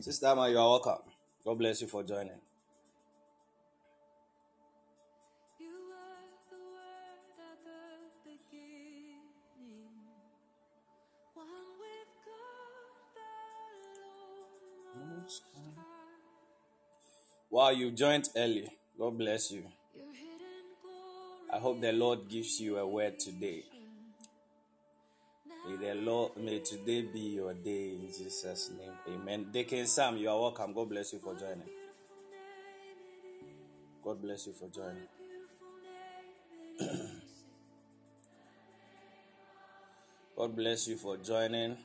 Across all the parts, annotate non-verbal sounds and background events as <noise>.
Sister Amma, you are welcome. God bless you for joining. Wow, you joined early. God bless you. I hope the Lord gives you a word today. May the Lord, may today be your day in Jesus' name. Amen. Deacon Sam, you are welcome. God bless you for joining. God bless you for joining. <coughs> God bless you for joining.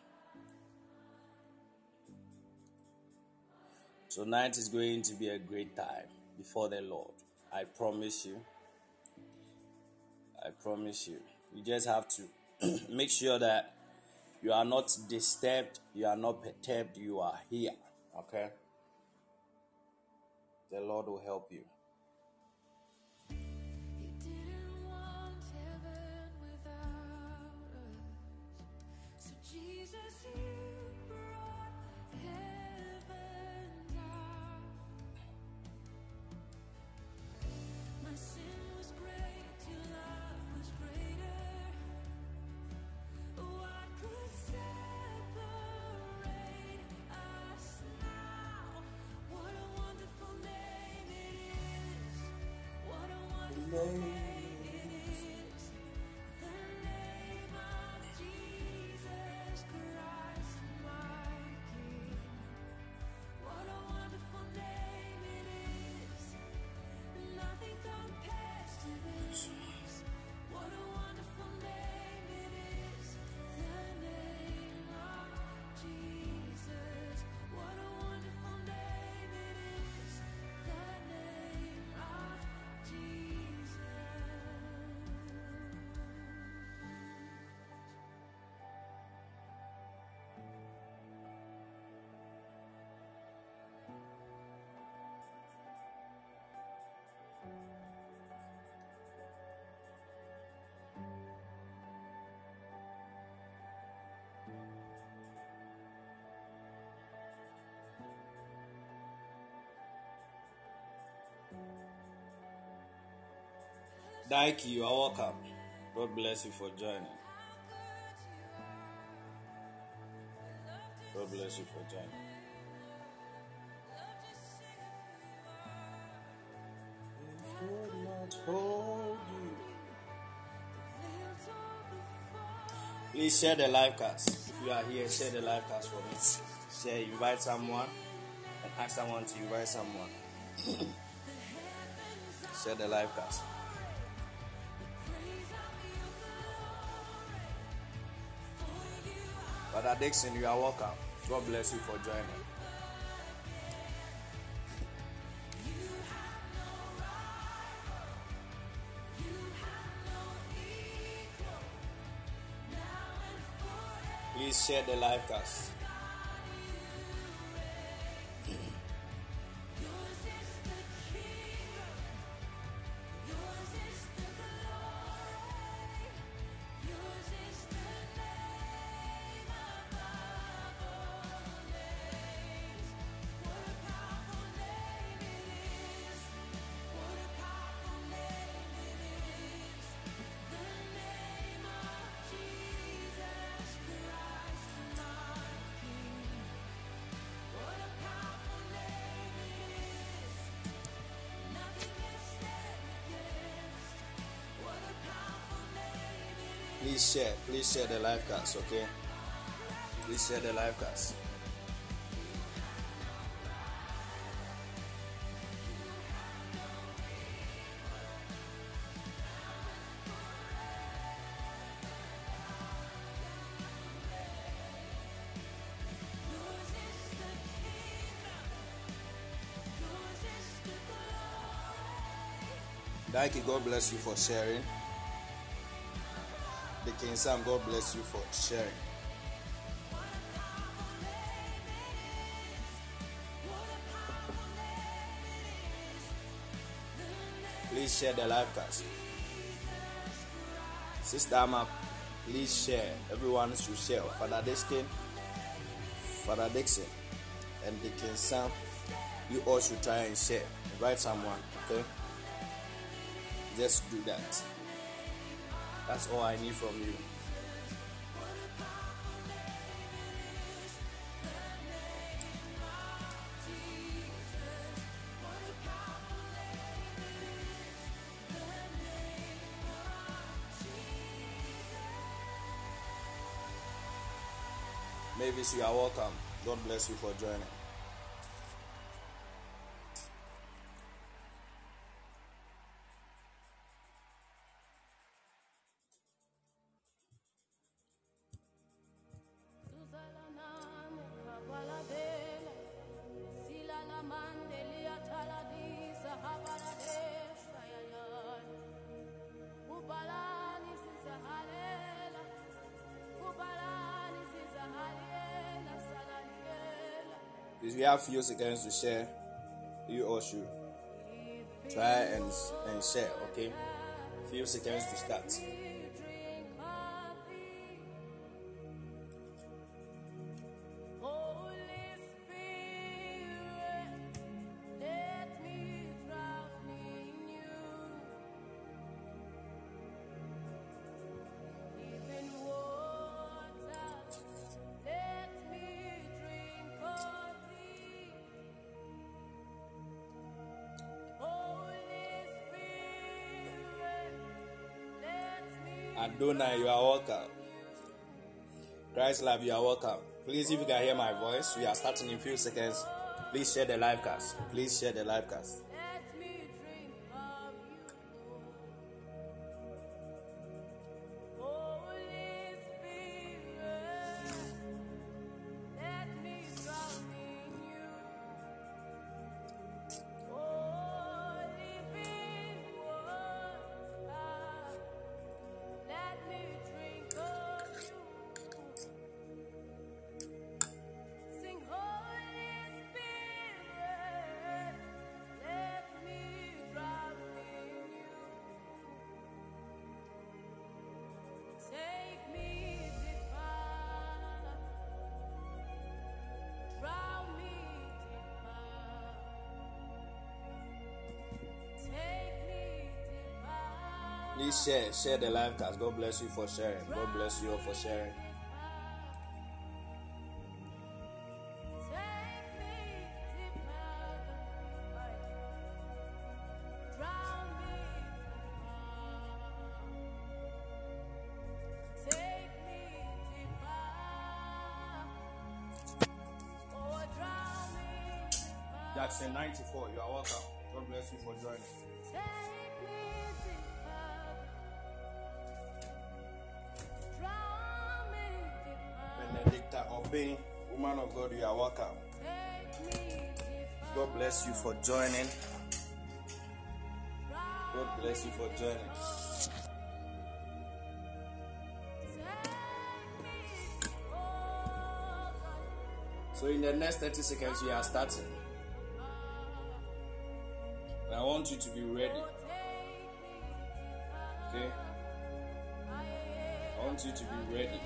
Tonight is going to be a great time before the Lord. I promise you. I promise you. You just have to <clears throat> make sure that you are not disturbed, you are not perturbed, you are here. Okay? The Lord will help you. Daiki, you are welcome. God bless you for joining. God bless you for joining. Please share the live cast. If you are here, share the live cast for me. Share, invite someone, and ask someone to invite someone. <coughs> share the live cast. Brother Dixon, you are welcome. God bless you for joining. Please share the live Please share. The live cast, okay? Please share the live cast. Daiki, God bless you for sharing. King Sam, God bless you for sharing. Please share the live cast. Sister Amma, please share. Everyone should share. Father Dixon, Father Dixon, and the King Sam, you all should try and share. Invite someone, okay? Just do that. That's all I need from you. Mavis, you are welcome. God bless you for joining. We have few seconds to share. You all should try and, and share, okay? Few seconds to start. You are welcome. Christ love, you are welcome. Please, if you can hear my voice, we are starting in few seconds. Please share the live cast. Please share the live cast. Share, share the live cast. God bless you for sharing. God bless you all for sharing. Jackson 94, you are welcome. God bless you for joining. Obey, woman of God, you are welcome. God bless you for joining. God bless you for joining. So, in the next 30 seconds, we are starting. And I want you to be ready. Okay? I want you to be ready.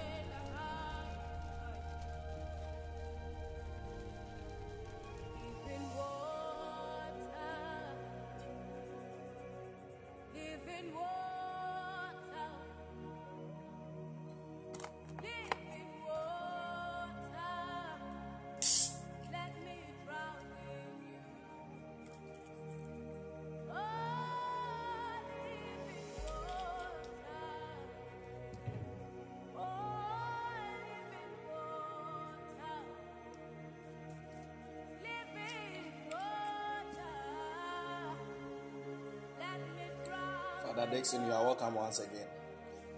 Father Dixon, you are welcome once again.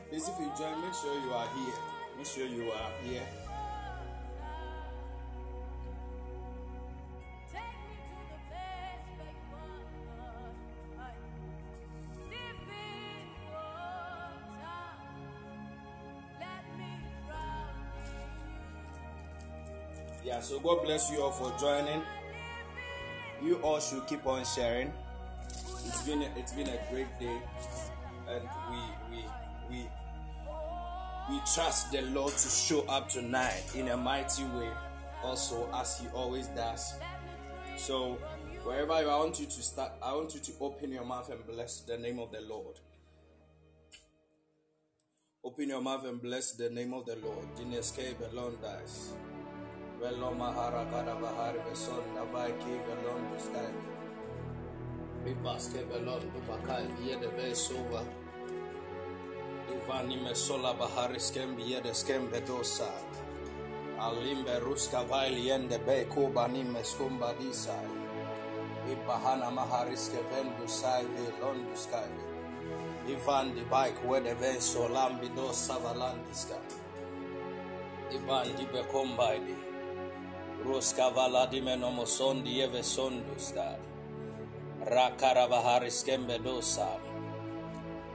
Please, if you join, make sure you are here. Make sure you are here. Yeah, so God bless you all for joining. You all should keep on sharing. It's been a, it's been a great day, and we we we we trust the Lord to show up tonight in a mighty way, also as He always does. So wherever I want you to start. I want you to open your mouth and bless the name of the Lord. Open your mouth and bless the name of the Lord. Dineske belon dies. Veloma harakada bahari beson navai ki belon Bipaske belon dubakai yede besova. Ivani mesola bahari skem yede skem bedosa. Alimbe ruska vaili yende be kubani meskumba disai. Ibahana mahariske vendu sai ve londu skai. Ivan di bike where the venso lambi do savalandiska. Ivan di bekombaidi. Ruska vala di menomosondi eve sondusta. Rakara vaharis kembe dosa.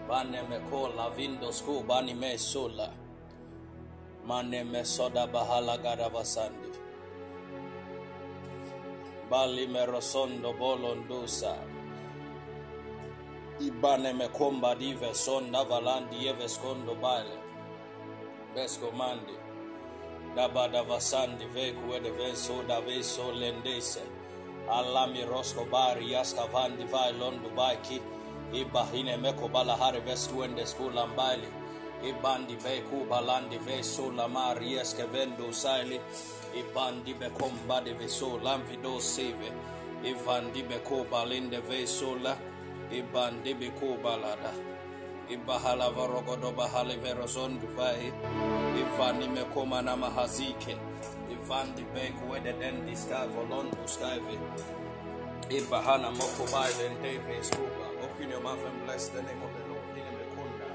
Bane me kola vindo sku bani me sola. Mane me soda bahala garavasandi. Bali me rosondo bolondusa. Ibane me komba dive sonda valandi eve skondo bale. Besco mandi. Daba davasandi veku ede veso da lendese. Alami rosco bari yaska vandi vai londo baki. Iba hine meko bala hare vestu ende skula mbali. Ibandi beku balandi veso la mari eske vendo saili. Ibandi be komba de veso lamvido seve. Ivandi beko balinde veso la. ibandi biku balada ibahala varogodo bahali verozon duvai ivani mekoma na mahazike ivandi beku wede dendi sky volondo skyve ibahana moko baile ndeve skuba open your mouth and bless the name of the Lord dine mekunda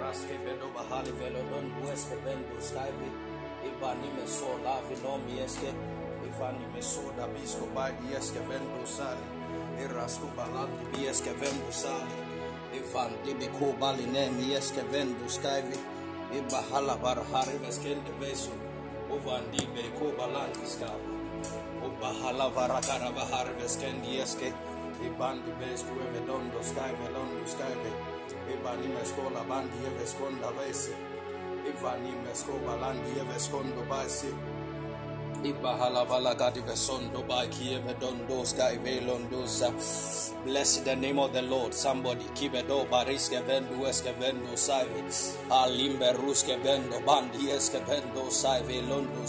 raske bedo bahali velodon bueske bendo skyve ibani meso lavi nomi eske ivani meso da bisko badi eske bendo sali Irasku balandi bieske vendu sali. Ifan dibi kubali nemi eske vendu skaivi. Iba hala bar hari veskende vesu. Uvan dibe kubalandi skavi. Uba hala varakara bahari veskendi eske. Ibandi besku eve dondo skaive londo skaive. Ibani meskola bandi eve skonda vese. Ivani mesko balandi eve skondo basi. Bless the name of the Lord. Somebody kibedo bariske vendo eske vendo saive. Alimbe ruske vendo bandi eske vendo saive londo.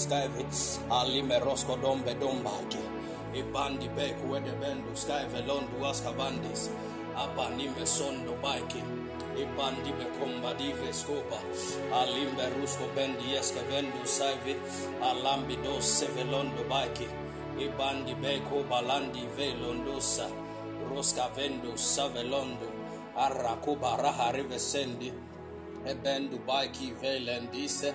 Alime rosko dombe dombaki. Ibandi beku ede vendo skyve londo aska bandis. Apa nime sondo ibandi bekomba dive skopa. Alimbe rusko bendi eske vendu saivi alambi do sevelondo baki ibandi beko balandi velondosa roska vendo savelondo arrakuba raha rivesendi ebendu baki velendise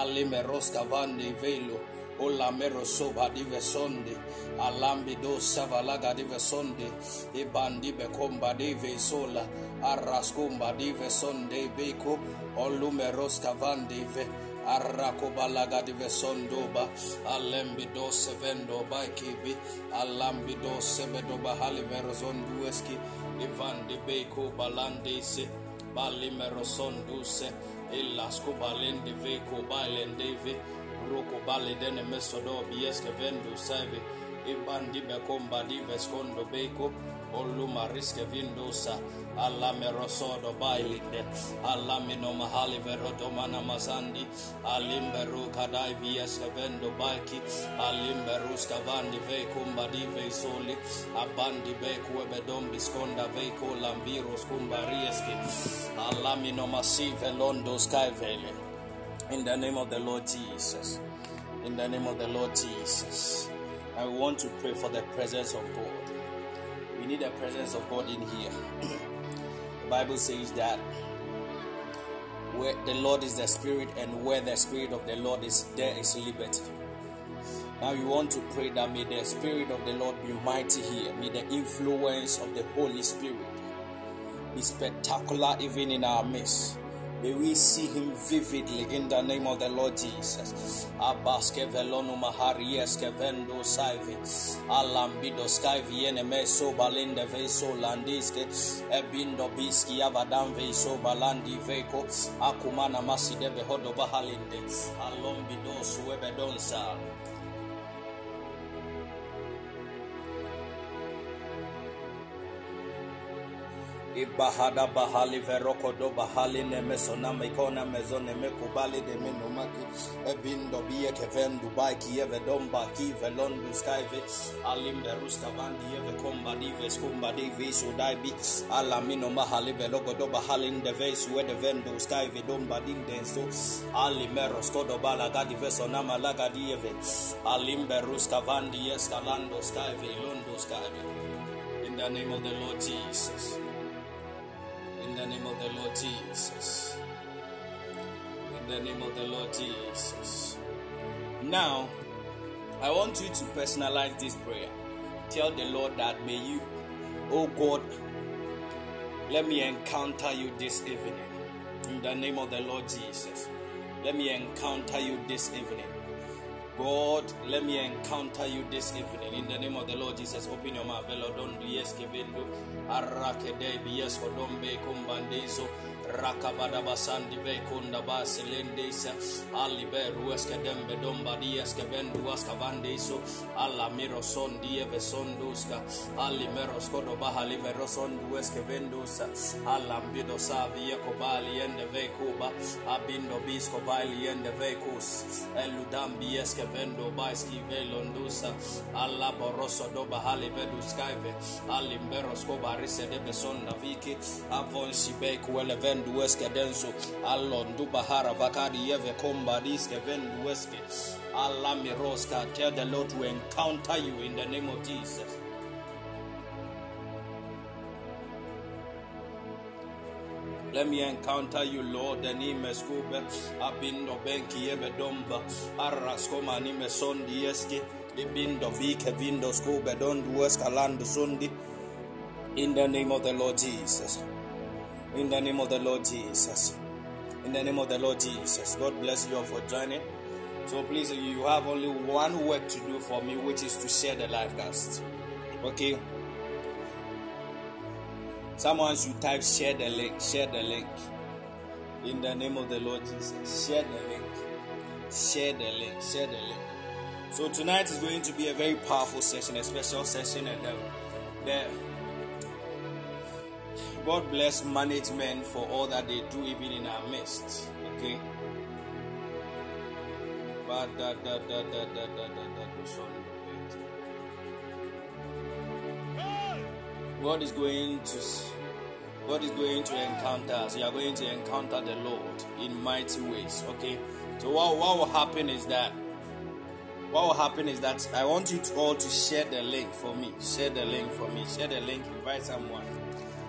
alime roska vandi velo Ola mero soba dive sonde alambi do savalaga dive sonde ibandi bekomba dive sola arraskumba dive sonde beko olumeros kavandive arrako balaga dive sondoba alembi do sevendo bakibi alambi do sebedo bahali verozondu eski ivandi beko balandese balimero sonduse ilasku balende veko balendeve roko bale dene mesodo bieske vendu save ibandi bekomba dive skondo beko oluma riske vindosa alla merosodo bailinde alla mino mahali veroto mana masandi. Alimberu kadai vieske vendo baki alimberu skavandi vekumba dive soli abandi beku ebedombi skonda veko lambiro skumba rieski alla mino masive londo skyvele in the name of the Lord Jesus. In the name of the Lord Jesus. I want to pray for the presence of God. We need the presence of God in here. <clears throat> the Bible says that where the Lord is the Spirit, and where the Spirit of the Lord is, there is liberty. Now you want to pray that may the Spirit of the Lord be mighty here. May the influence of the Holy Spirit be spectacular even in our midst. May we see him vividly in the name of the Lord Jesus. Abaske velonu maharieske vendo saivi. Alambido skyvi ene meso balinde veso landiske. Ebindo biski avadan veso balandi veko. Akumana maside behodo bahalinde. Alombido suebe ibahada bahali verokodo bahali nemesona mekona mezone mekubali demenomaki ebindo biye kevendu baki evedomba kivelondu skyve alimberuskavandi evekombadive skumbadivisudaibi alamino mahali velogodo bahali ndeveisuedevendu skyve dombadindenso alimeroskodo balagadi vesona malagadi eve. Alimberuskavandi eskalando skyve ilondo skyve In the name of the Lord Jesus in the name of the Lord Jesus. In the name of the Lord Jesus. Now, I want you to personalize this prayer. Tell the Lord that may you, oh God, let me encounter you this evening. In the name of the Lord Jesus. Let me encounter you this evening. God, let me encounter you this evening. In the name of the Lord Jesus, open your mouth. Velodon yes kodombe kumbandezo rakabadabasandi veikunda basilendisa aliberueskedembe dombadieskebenduaska vandiso alamirosondievesonduska. Alimeroskodobahaliverosondueskevendusa alambidosaviekobaliende veikuba abindobiskobailiende veikus eludambieskovendobaskivelondusa alaborosodobahaliveduskaive. Alimberoskobarisede besondaviki avonsibeikueleve vendueske denzo allondu bahara vakadi yeve kombadiske vendueske alamiroska tell the lord to encounter you in the name of jesus Let me encounter you, Lord. The name is Kuber. Abindo Benki Ebedomba. Arraskoma Nime Sondi Eski. Libindo Vike Vindo Skuber. Don't Weskalando Sundi. In the name of the Lord Jesus. In the name of the Lord Jesus. In the name of the Lord Jesus. God bless you all for joining. So please, you have only one work to do for me, which is to share the live cast. Okay. Someone should type share the link, share the link. In the name of the Lord Jesus. Share the link. Share the link. Share the link. So tonight is going to be a very powerful session, a special session, and um, the God bless management for all that they do, even in our midst. Okay. God is going to God is going to encounter us. You are going to encounter the Lord in mighty ways. Okay. So what, what will happen is that what will happen is that I want you all to share the link for me. Share the link for me. Share the link. Invite someone.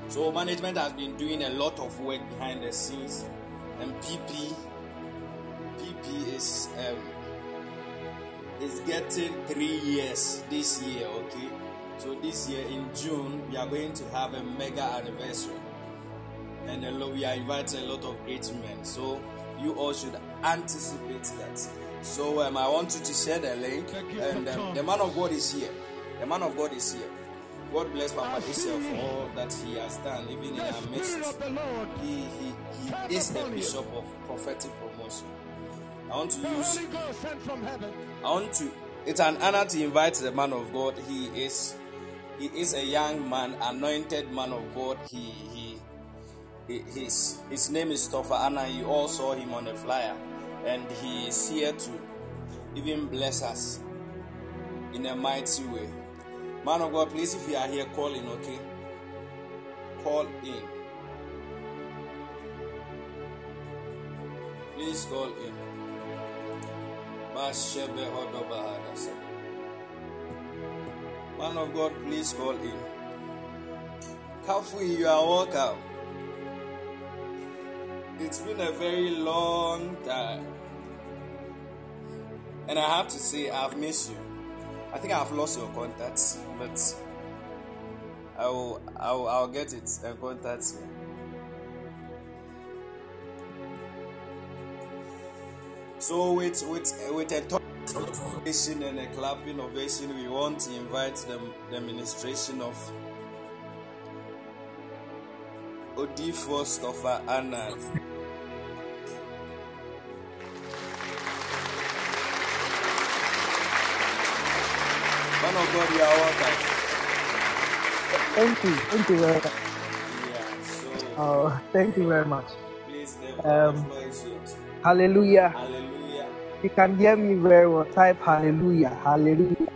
So management has been doing a lot of work behind the scenes, and PP PP is um, is getting three years this year. Okay. So this year in June, we are going to have a mega anniversary, and a lot, we are inviting a lot of great men. So you all should anticipate that. So um, I want you to share the link, and um, the man of God is here. The man of God is here. God bless Papa Israel for all that he has done, even in our midst. He, he, he is the bishop of prophetic promotion. I want to use. I want to. It's an honor to invite the man of God. He is he is a young man, anointed man of God. He he, he his his name is Stopher Annan. You all saw him on the flyer, and he is here to even bless us in a mighty way. Man of God, please, if you are here, call in, okay? Call in. Please call in. Man of God, please call in. Kafui, you are welcome. It's been a very long time. And I have to say, I've missed you. I think I've lost your contacts, but I will, I will, I'll get it uh, and contact you. So with with with a ovation and a clapping ovation, we want to invite the, the administration of Odifo Stopher Annan. Man of God, you are welcome. Thank you. Thank you very much. Yeah, so Oh, thank you very much. please, Um, the floor is yours. Hallelujah. Hallelujah. You can hear me very well. Type hallelujah. Hallelujah.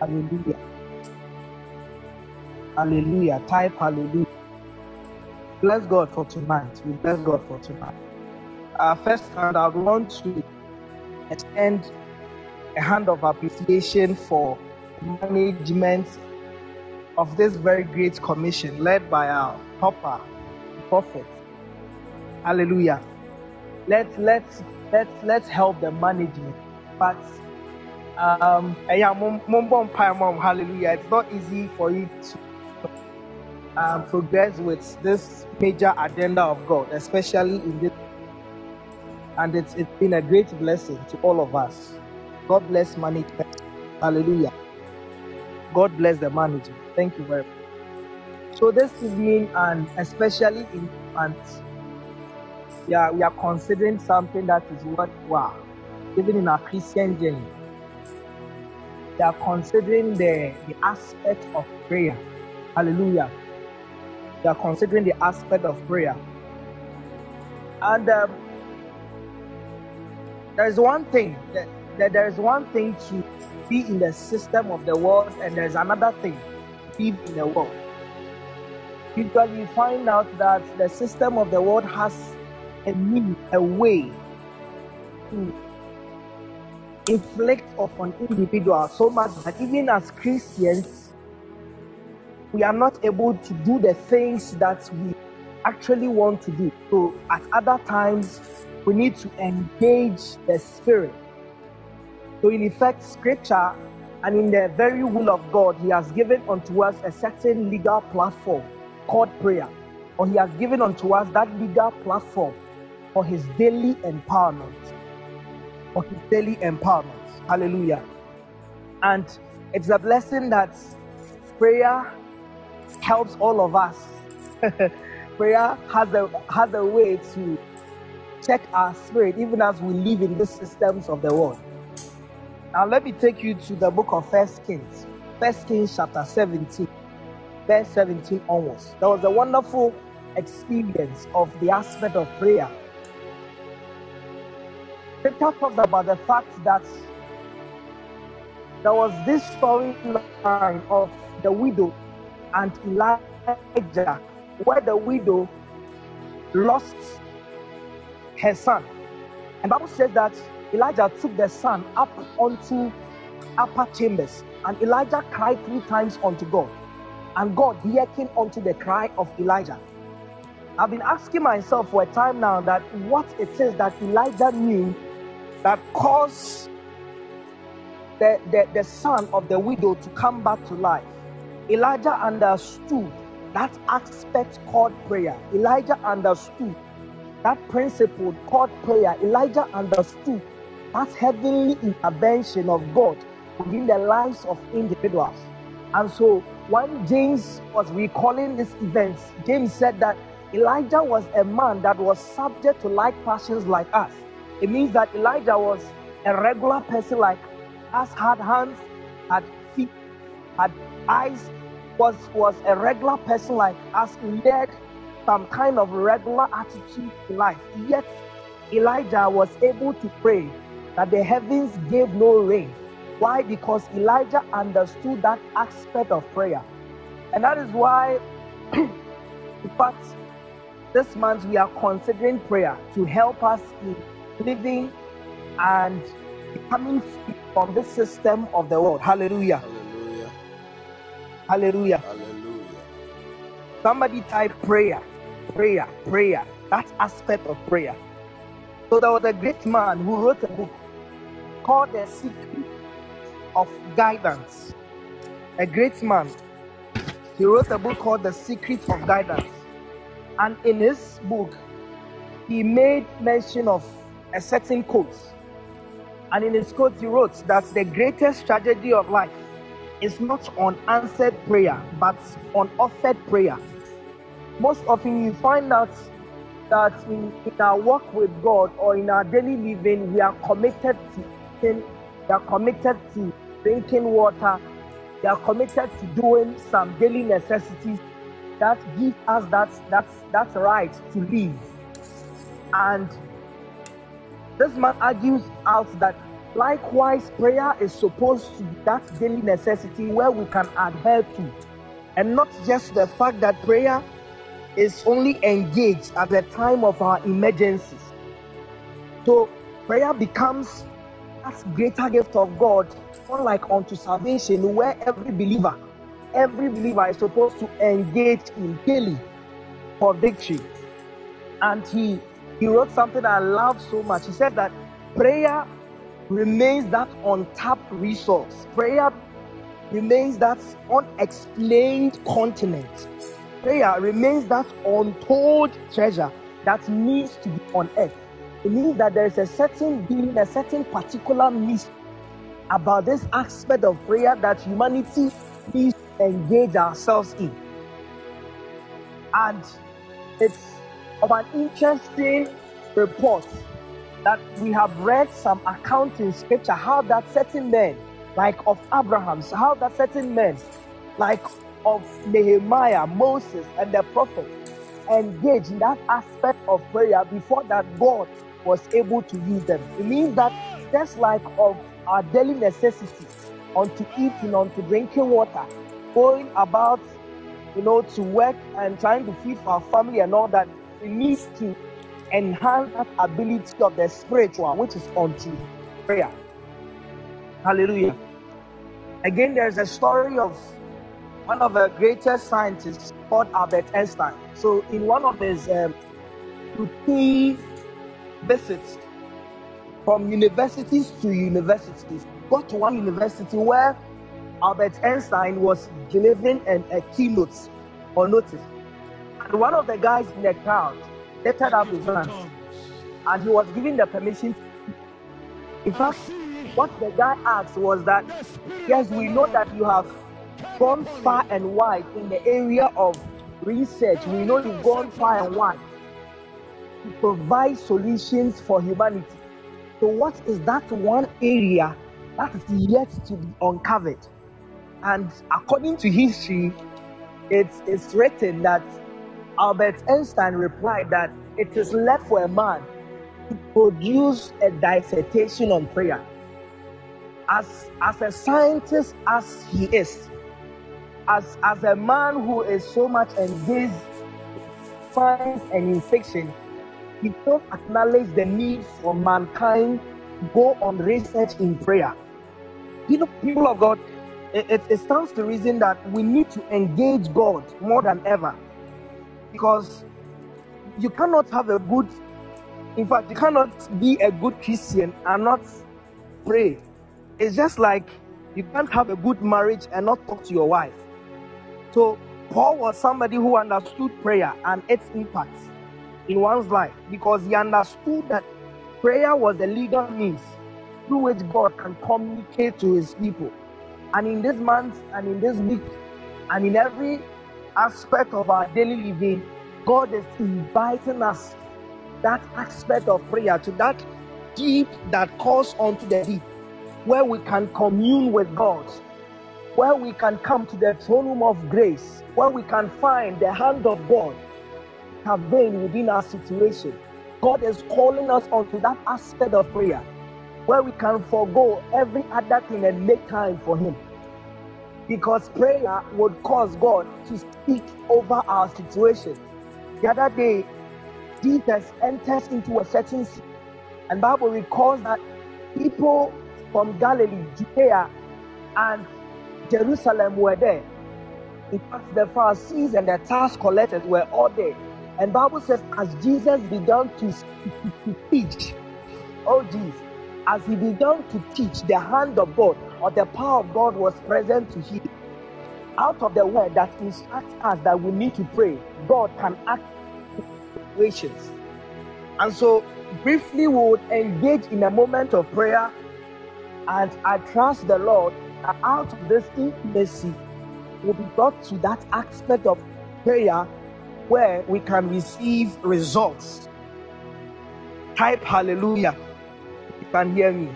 Hallelujah. Hallelujah. Type hallelujah. Bless God for tonight. We bless God for tonight. Uh, first, and I want to extend hand of appreciation for management of this very great commission led by our papa, prophet. Hallelujah. Let's let's let's let's help the management. But um hallelujah. It's not easy for you to um, progress with this major agenda of God, especially in this and it's it's been a great blessing to all of us. God bless management. Hallelujah. God bless the management. Thank you very much. So this is evening and especially in yeah, we are considering something that is worthwhile, even in our Christian journey. We are considering the, the aspect of prayer. Hallelujah. We are considering the aspect of prayer. And um, there is one thing that, that there is one thing to be in the system of the world, and there is another thing to be in the world. Because you find out that the system of the world has a mean, a way to inflict upon individuals so much that even as Christians, we are not able to do the things that we actually want to do. So at other times, we need to engage the spirit. So in effect, scripture and in the very will of God, He has given unto us a certain legal platform called prayer. Or He has given unto us that legal platform for His daily empowerment. For His daily empowerment. Hallelujah. And it's a blessing that prayer helps all of us. <laughs> prayer has a has a way to check our spirit even as we live in these systems of the world. Now let me take you to the book of First Kings. First Kings chapter 17, verse 17 onwards. There was a wonderful experience of the aspect of prayer. Scripture talks about the fact that there was this storyline of the widow and Elijah, where the widow lost her son. And Bible says that Elijah took the son up onto upper chambers, and Elijah cried three times unto God, and God hearkened unto the cry of Elijah. I've been asking myself for a time now that what it is that Elijah knew that caused the, the, the son of the widow to come back to life. Elijah understood that aspect called prayer. Elijah understood that principle called prayer. Elijah understood that heavenly intervention of God within the lives of individuals. And so when James was recalling these events, James said that Elijah was a man that was subject to like passions like us. It means that Elijah was a regular person like us, had hands, had feet, had eyes, was, was a regular person like us, led some kind of regular attitude to life. Yet Elijah was able to pray that the heavens gave no rain. Why? Because Elijah understood that aspect of prayer. And that is why, <clears throat> in fact, this month we are considering prayer to help us in living and becoming free from this system of the world. Hallelujah. Hallelujah. Hallelujah. Hallelujah. Somebody type prayer, prayer, prayer. That aspect of prayer. So there was a great man who wrote a book called The Secret of Guidance. A great man. He wrote a book called The Secret of Guidance. And in his book, he made mention of a certain quote. And in his quote, he wrote that the greatest tragedy of life is not unanswered prayer, but unoffered prayer. Most often, you find out that in, in our work with God or in our daily living, we are committed to we are committed to drinking water, they are committed to doing some daily necessities that give us that that that right to live. And this man argues out that likewise prayer is supposed to be that daily necessity where we can adhere to, and not just the fact that prayer is only engaged at the time of our emergencies. So prayer becomes that greater gift of God, unlike unto salvation, where every believer, every believer is supposed to engage in daily for victory. And he he wrote something I love so much. He said that prayer remains that untapped resource. Prayer remains that unexplained continent prayer remains that untold treasure that needs to be on earth. It means that there is a certain being, a certain particular mystery about this aspect of prayer that humanity needs to engage ourselves in. And it's of an interesting report that we have read some account in scripture how that certain men, like of Abraham's, how that certain men, like of Nehemiah, Moses, and the prophets engage in that aspect of prayer before that God was able to use them. It means that just like of our daily necessities, unto eating, unto drinking water, going about, you know, to work and trying to feed our family and all that, we need to enhance that ability of the spiritual, which is unto prayer. Hallelujah. Again, there's a story of one of the greatest scientists called Albert Einstein. So, in one of his um, routine visits from universities to universities, got to one university where Albert Einstein was delivering an, a keynote or notice. And one of the guys in the crowd lifted up his hands and he was given the permission. In fact, what the guy asked was that, yes, we know that you have gone far and wide in the area of research. We know you've gone far and wide provide solutions for humanity. So, what is that one area that is yet to be uncovered? And according to history, it's, written that Albert Einstein replied that it is left for a man to produce a dissertation on prayer. As, as a scientist as he is, as as a man who is so much engaged in science and in fiction, he don't acknowledge the need for mankind go on research in prayer. You know, people of God, it, it, it stands to reason that we need to engage God more than ever. Because you cannot have a good, in fact, you cannot be a good Christian and not pray. It's just like you can't have a good marriage and not talk to your wife. So Paul was somebody who understood prayer and its impact in one's life because he understood that prayer was the legal means through which God can communicate to his people. And in this month and in this week and in every aspect of our daily living, God is inviting us that aspect of prayer to that deep that calls onto the deep, where we can commune with God where we can come to the throne room of grace, where we can find the hand of God intervene within our situation. God is calling us onto that aspect of prayer where we can forego every other thing and make time for Him. Because prayer would cause God to speak over our situation. The other day, Jesus enters into a certain city, and Bible recalls that people from Galilee, Judea, and Jerusalem were there. In fact, the Pharisees and the tax collectors were all there. And Bible says, as Jesus began to, to, to teach, oh Jesus, as he began to teach, the hand of God or the power of God was present to him. Out of the word that instructs us that we need to pray, God can act situations. And so, briefly, we would engage in a moment of prayer. And I trust the Lord that out of this intimacy, will be brought to that aspect of prayer where we can receive results. Type hallelujah. You can hear me.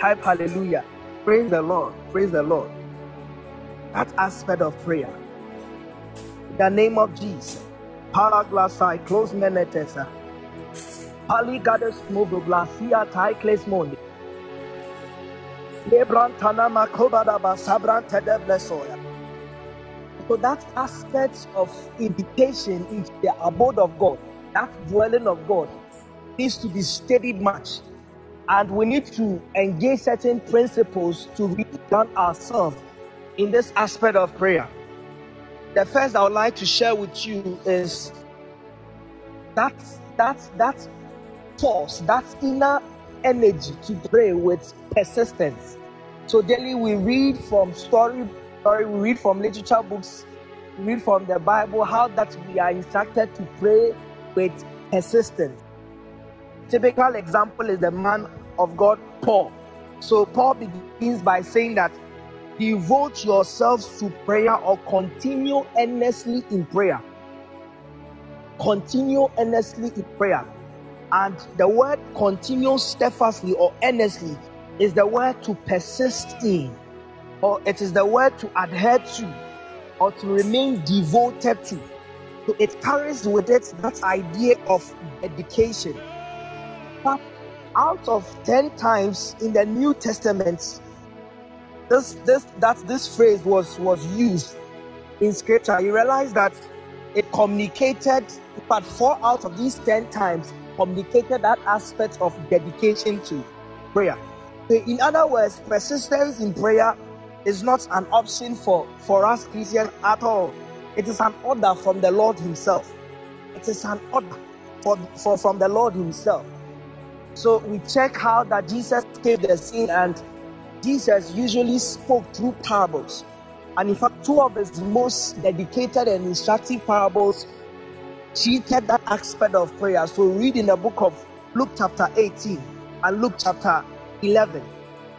Type hallelujah. Praise the Lord. Praise the Lord. That aspect of prayer. In the name of Jesus. Paraglasai close menetesa. Paligades movoglasia taikles mondi. Lebrantana makobada basabrante de blesoya. So that aspect of invitation into the abode of God, that dwelling of God, needs to be studied much. And we need to engage certain principles to rebound ourselves in this aspect of prayer. The first I would like to share with you is that that that force, that inner energy to pray with persistence. So daily we read from story, story we read from literature books, we read from the Bible how that we are instructed to pray with persistence. Typical example is the man of God, Paul. So Paul begins by saying that devote yourselves to prayer or continue earnestly in prayer. Continue earnestly in prayer. And the word continue steadfastly or earnestly is the word to persist in, or it is the word to adhere to, or to remain devoted to. So it carries with it that idea of dedication. But out of 10 times in the New Testament, this this that this phrase was was used in scripture, you realize that it communicated, but four out of these 10 times communicated that aspect of dedication to prayer. So in other words, persistence in prayer is not an option for, for us Christians at all. It is an order from the Lord Himself. It is an order for, for from the Lord Himself. So we check how that Jesus gave the scene, and Jesus usually spoke through parables. And in fact, two of his most dedicated and instructive parables treated that aspect of prayer. So read in the book of Luke chapter 18 and Luke chapter 11.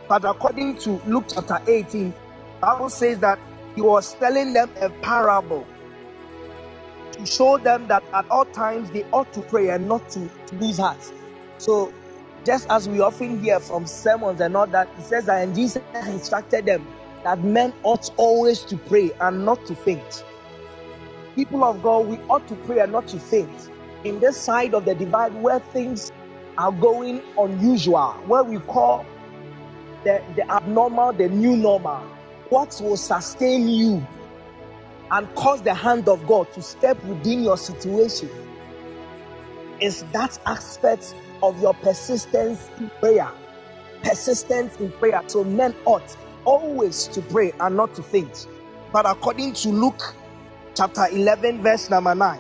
But according to Luke chapter 18, Bible says that he was telling them a parable to show them that at all times they ought to pray and not to, to lose heart. So just as we often hear from sermons and all that, he says that and Jesus instructed them that men ought always to pray and not to faint people of God, we ought to pray and not to faint. In this side of the divide where things are going unusual, where we call the, the abnormal the new normal, what will sustain you and cause the hand of God to step within your situation is that aspect of your persistence in prayer. Persistence in prayer. So men ought always to pray and not to faint. But according to Luke chapter 11, verse number 9,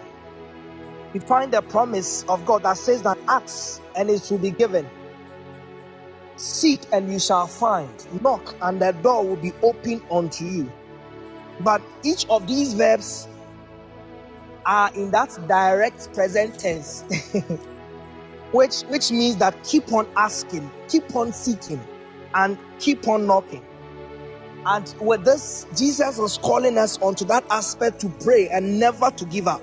we find the promise of God that says that ask and it will be given. Seek and you shall find. Knock and the door will be opened unto you. But each of these verbs are in that direct present tense, <laughs> which which means that keep on asking, keep on seeking, and keep on knocking. And with this, Jesus was calling us onto that aspect to pray and never to give up.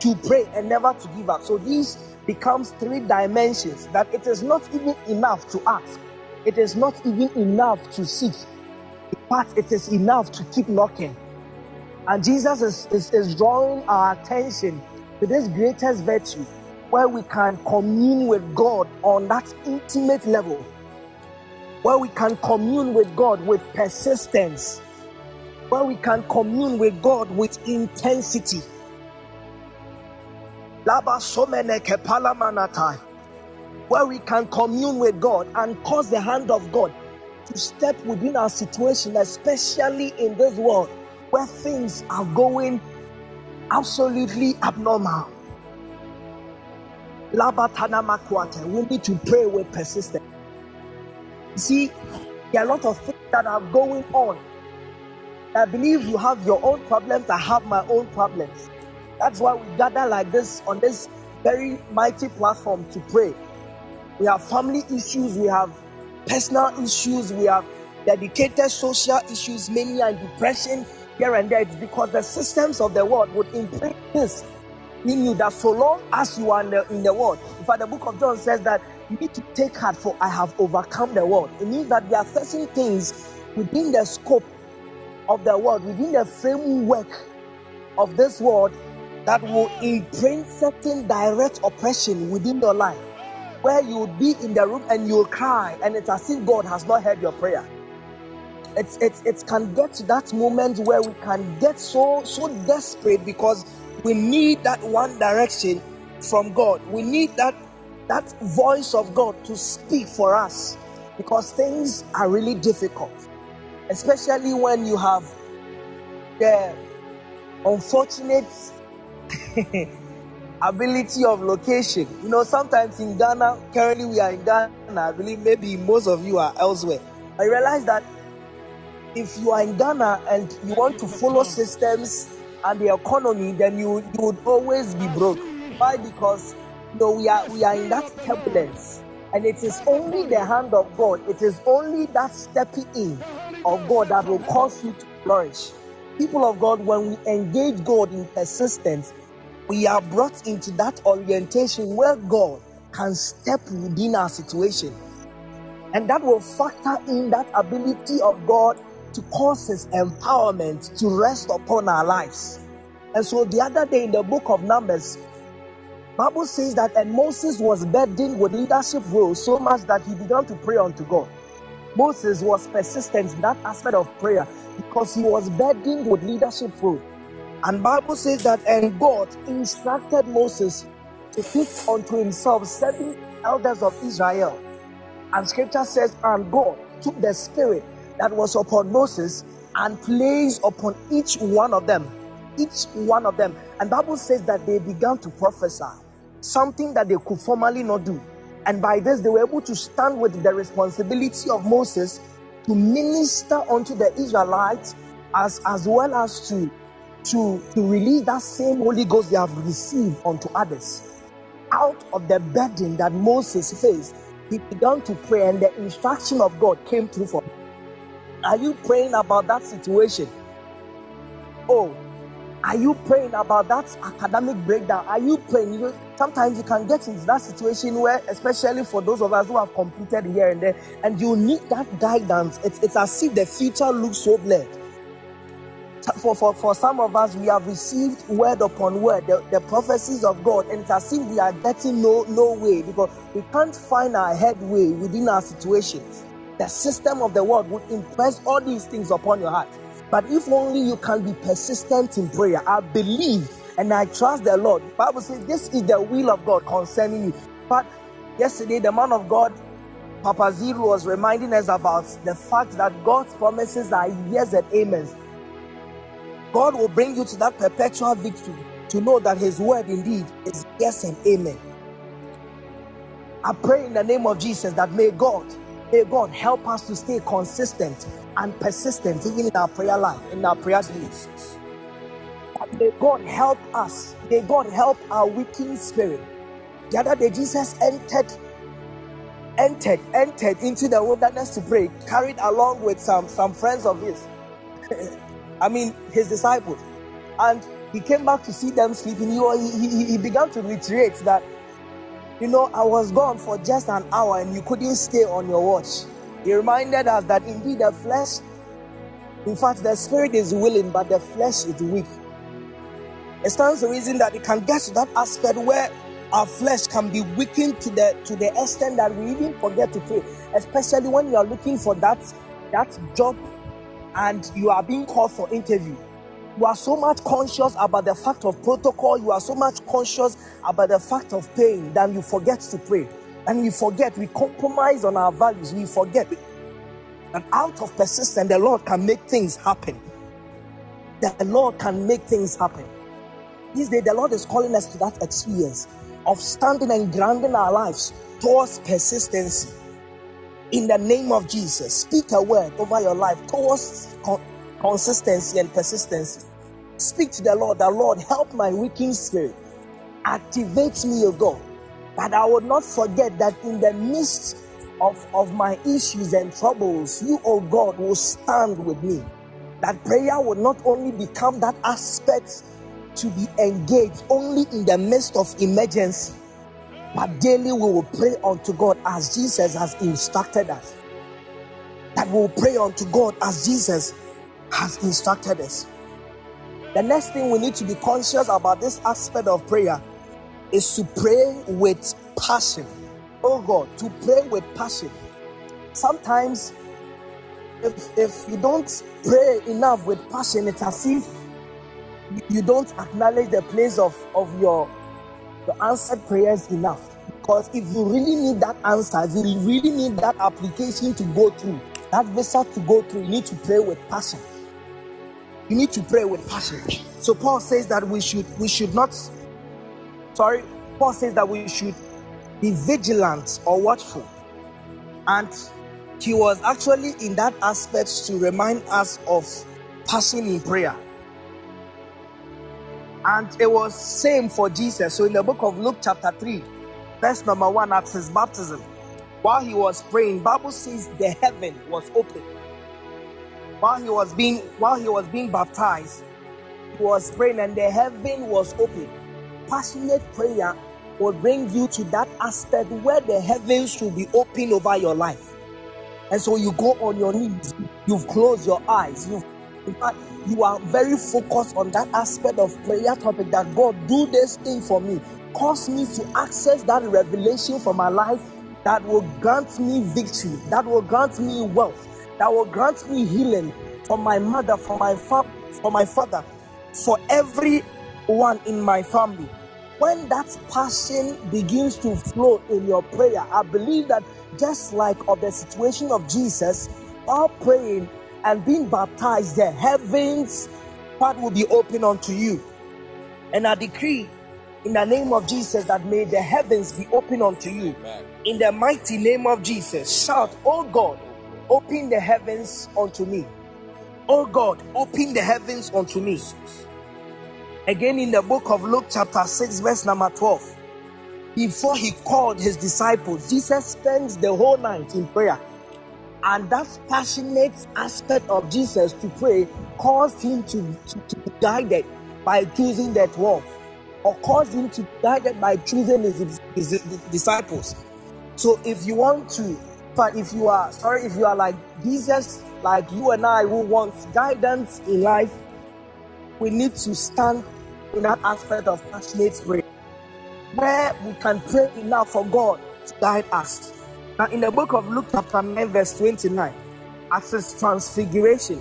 To pray and never to give up. So these becomes three dimensions that it is not even enough to ask. It is not even enough to seek. But it is enough to keep knocking. And Jesus is, is, is drawing our attention to this greatest virtue where we can commune with God on that intimate level where we can commune with God with persistence, where we can commune with God with intensity. Where we can commune with God and cause the hand of God to step within our situation, especially in this world where things are going absolutely abnormal. We need to pray with persistence. See, there are a lot of things that are going on. I believe you have your own problems, I have my own problems. That's why we gather like this on this very mighty platform to pray. We have family issues, we have personal issues, we have dedicated social issues, mania and depression here and there. It's because the systems of the world would imprint this in you that so long as you are in the, in the world. In fact, the book of John says that you need to take heart for I have overcome the world. It means that there are certain things within the scope of the world, within the framework of this world, that will imprint certain direct oppression within your life, where you will be in the room and you'll cry, and it's as if God has not heard your prayer. It's, it's, it can get to that moment where we can get so so desperate because we need that one direction from God. We need that that voice of God to speak for us because things are really difficult, especially when you have the unfortunate <laughs> ability of location. You know, sometimes in Ghana, currently we are in Ghana, I believe maybe most of you are elsewhere. I realize that if you are in Ghana and you want to follow systems and the economy, then you, you would always be broke. Why? Because you know, we are we are in that turbulence, and it is only the hand of God. It is only that stepping in of God that will cause you to flourish. People of God, when we engage God in persistence, we are brought into that orientation where God can step within our situation. And that will factor in that ability of God to cause His empowerment to rest upon our lives. And so the other day in the book of Numbers, Bible says that and Moses was burdened with leadership roles so much that he began to pray unto God. Moses was persistent in that aspect of prayer because he was burdened with leadership role. And Bible says that and God instructed Moses to pick unto himself seven elders of Israel. And scripture says, and God took the spirit that was upon Moses and placed upon each one of them. Each one of them. And Bible says that they began to prophesy something that they could formerly not do. And by this, they were able to stand with the responsibility of Moses to minister unto the Israelites as, as well as to, to, to release that same Holy Ghost they have received unto others. Out of the burden that Moses faced, he began to pray, and the instruction of God came through for him. Are you praying about that situation? Oh, are you praying about that academic breakdown? Are you praying? You sometimes you can get into that situation where, especially for those of us who have completed here and there, and you need that guidance. It's, it's as if the future looks so blurred. For, for, for some of us, we have received word upon word, the, the prophecies of God, and it's as if we are getting no, no way because we can't find our headway within our situations. The system of the world would impress all these things upon your heart. But if only you can be persistent in prayer, I believe and I trust the Lord. Bible says this is the will of God concerning you. But yesterday, the man of God, Papa Zero, was reminding us about the fact that God's promises are yes and amens. God will bring you to that perpetual victory to know that His word indeed is yes and amen. I pray in the name of Jesus that may God May God help us to stay consistent and persistent even in our prayer life, in our prayer days. May God help us. May God help our weakened spirit. The other day, Jesus entered, entered, entered into the wilderness to pray, carried along with some some friends of his. <laughs> I mean, his disciples, and he came back to see them sleeping. He, he, he began to reiterate that you know, I was gone for just an hour and you couldn't stay on your watch. He reminded us that indeed the flesh, in fact, the spirit is willing, but the flesh is weak. It stands to reason that it can get to that aspect where our flesh can be weakened to the to the extent that we even forget to pray, especially when you are looking for that that job and you are being called for interview you are so much conscious about the fact of protocol, you are so much conscious about the fact of pain, that you forget to pray. And we forget, we compromise on our values, we forget and out of persistence, the Lord can make things happen. The Lord can make things happen. This day, the Lord is calling us to that experience of standing and grounding our lives towards persistency. In the name of Jesus, speak a word over your life towards consistency and persistency. Speak to the Lord, the Lord, help my weakened spirit. Activate me, O God, that I will not forget that in the midst of, of my issues and troubles, you, O God, will stand with me. That prayer will not only become that aspect to be engaged only in the midst of emergency, but daily we will pray unto God as Jesus has instructed us. That we will pray unto God as Jesus has instructed us. The next thing we need to be conscious about this aspect of prayer is to pray with passion. Oh God, to pray with passion. Sometimes, if, if you don't pray enough with passion, it's as if you don't acknowledge the place of, of your, your answered prayers enough. Because if you really need that answer, if you really need that application to go through, that vessel to go through, you need to pray with passion. You need to pray with passion. So Paul says that we should we should not sorry, Paul says that we should be vigilant or watchful. And he was actually in that aspect to remind us of passion in prayer. And it was same for Jesus. So in the book of Luke chapter 3, verse number 1 at his baptism, while he was praying, Bible says the heaven was open. While he was being while he was being baptized, he was praying and the heaven was open. Passionate prayer will bring you to that aspect where the heavens will be open over your life. And so you go on your knees, you've closed your eyes, you've in fact, you are very focused on that aspect of prayer topic that God do this thing for me. Cause me to access that revelation for my life that will grant me victory, that will grant me wealth, that will grant me healing for my mother, for my for my father, for everyone in my family. When that passion begins to flow in your prayer, I believe that just like of the situation of Jesus, while praying, and being baptized, the heavens part will be open unto you. And I decree in the name of Jesus that may the heavens be open unto you. Amen. In the mighty name of Jesus, shout, Oh God, open the heavens unto me. Oh God, open the heavens unto me. Again, in the book of Luke, chapter 6, verse number 12, before he called his disciples, Jesus spends the whole night in prayer. And that passionate aspect of Jesus to pray caused him to, to, to be guided by choosing that 12 or caused him to be guided by choosing his, his, his disciples. So if you want to, if you are sorry, if you are like Jesus, like you and I who want guidance in life, we need to stand in that aspect of passionate prayer where we can pray enough for God to guide us. Now, in the book of Luke, chapter 9, verse 29, at his transfiguration,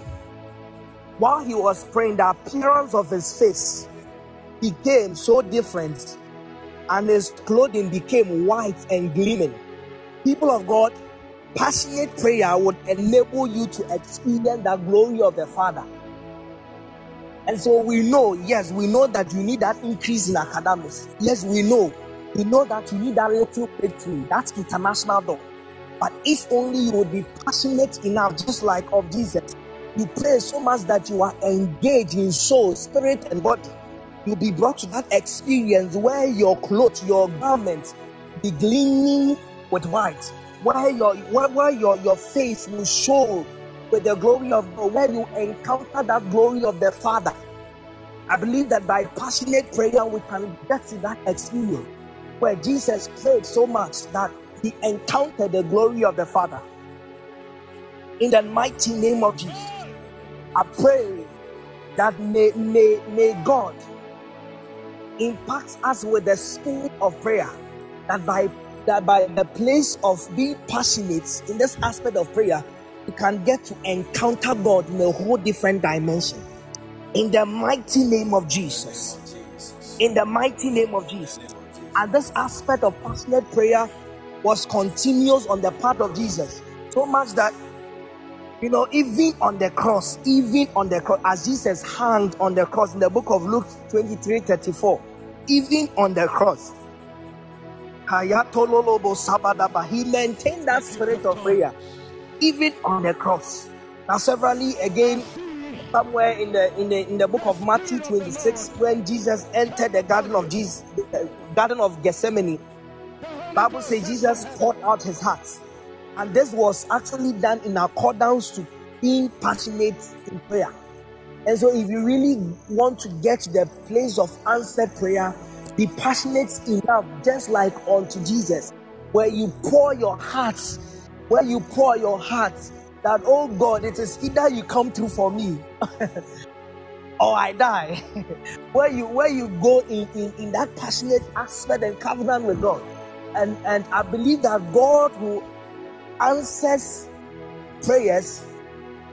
while he was praying, the appearance of his face became so different, and his clothing became white and gleaming. People of God, passionate prayer would enable you to experience the glory of the Father. And so we know, yes, we know that you need that increase in academics. Yes, we know you know that you need that little breakthrough, that international door. But if only you would be passionate enough, just like of Jesus, you pray so much that you are engaged in soul, spirit, and body. You'll be brought to that experience where your clothes, your garments, be gleaming with white, where your where, where your, your face will show with the glory of God, where you encounter that glory of the Father. I believe that by passionate prayer we can get to that experience where Jesus prayed so much that he encountered the glory of the Father. In the mighty name of Jesus, I pray that may, may, may God impact us with the spirit of prayer, that by that by the place of being passionate in this aspect of prayer, we can get to encounter God in a whole different dimension. In the mighty name of Jesus. In the mighty name of Jesus. And this aspect of passionate prayer was continuous on the part of Jesus. So much that, you know, even on the cross, even on the cross, as Jesus hung on the cross in the book of Luke 23 34, even on the cross, he maintained that spirit of prayer, even on the cross. Now, severally again, somewhere in the in the in the book of Matthew 26 when Jesus entered the garden of Jesus the garden of Gethsemane Bible says Jesus poured out his heart. And this was actually done in accordance to being passionate in prayer. And so if you really want to get the place of answered prayer be passionate enough just like unto Jesus where you pour your heart where you pour your heart that oh God, it is either you come through for me <laughs> or I die. <laughs> where you where you go in, in, in that passionate aspect and covenant with God. And and I believe that God who answers prayers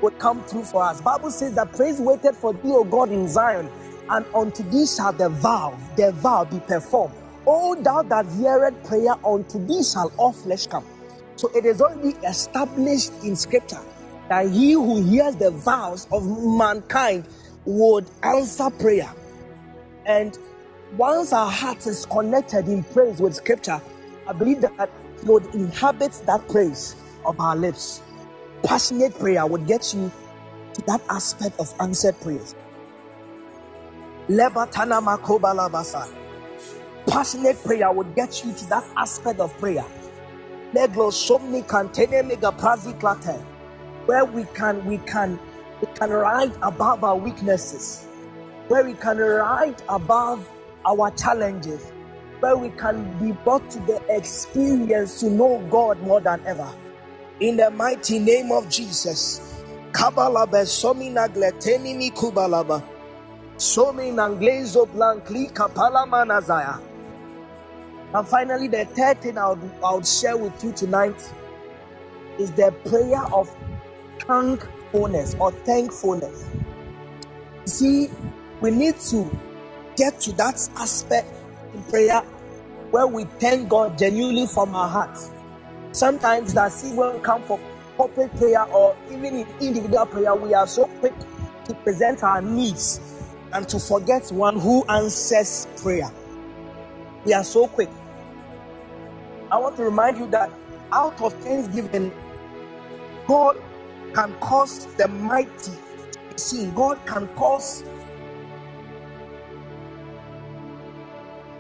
will come through for us. Bible says that praise waited for thee, O God, in Zion, and unto thee shall the vow, the vow be performed. O thou that heareth prayer, unto thee shall all flesh come. So it is already established in scripture that he who hears the vows of mankind would answer prayer. And once our heart is connected in praise with scripture, I believe that he would inhabit that praise of our lips. Passionate prayer would get you to that aspect of answered prayers. Passionate prayer would get you to that aspect of prayer where we can we can we can ride above our weaknesses, where we can ride above our challenges, where we can be brought to the experience to know God more than ever. In the mighty name of Jesus. Kabalaba somina gletenimi kubalaba. Somi nanglezo blankli kapala manazaya. And finally, the third thing I would, I would share with you tonight is the prayer of thankfulness or thankfulness. See, we need to get to that aspect in prayer where we thank God genuinely from our hearts. Sometimes that see when we come for corporate prayer or even in individual prayer, we are so quick to present our needs and to forget one who answers prayer. We are so quick. I want to remind you that out of thanksgiving, God can cause the mighty to be seen. God can cause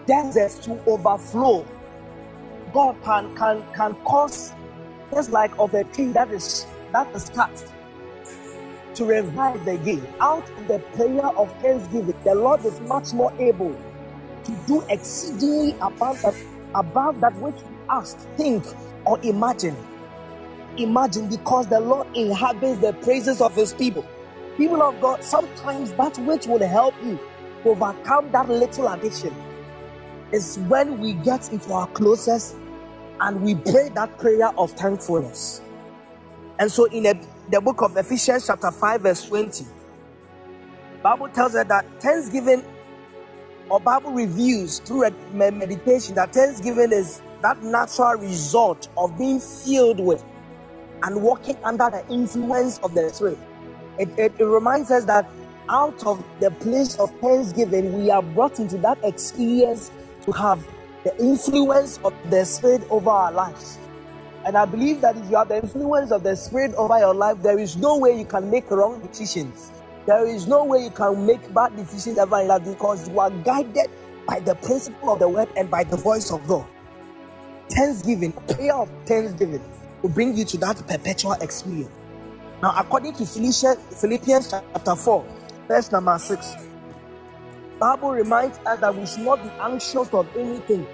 deserts to overflow. God can can can cause just like of a tree that is that is cut to revive the game. Out of the prayer of thanksgiving, the Lord is much more able to do exceedingly above that above that which we ask, think, or imagine. Imagine because the Lord inhabits the praises of his people. People of God, sometimes that which will help you overcome that little addiction is when we get into our closest and we pray that prayer of thankfulness. And so in the, the book of Ephesians chapter 5 verse 20, Bible tells us that thanksgiving or Bible reviews through a meditation that thanksgiving is that natural result of being filled with and walking under the influence of the Spirit. It, it, it, reminds us that out of the place of thanksgiving, we are brought into that experience to have the influence of the Spirit over our lives. And I believe that if you have the influence of the Spirit over your life, there is no way you can make wrong decisions. There is no way you can make bad decisions ever in life because you are guided by the principle of the word and by the voice of God. Thanksgiving, prayer of thanksgiving will bring you to that perpetual experience. Now, according to Philippians chapter 4, verse number 6, Bible reminds us that we should not be anxious of anything,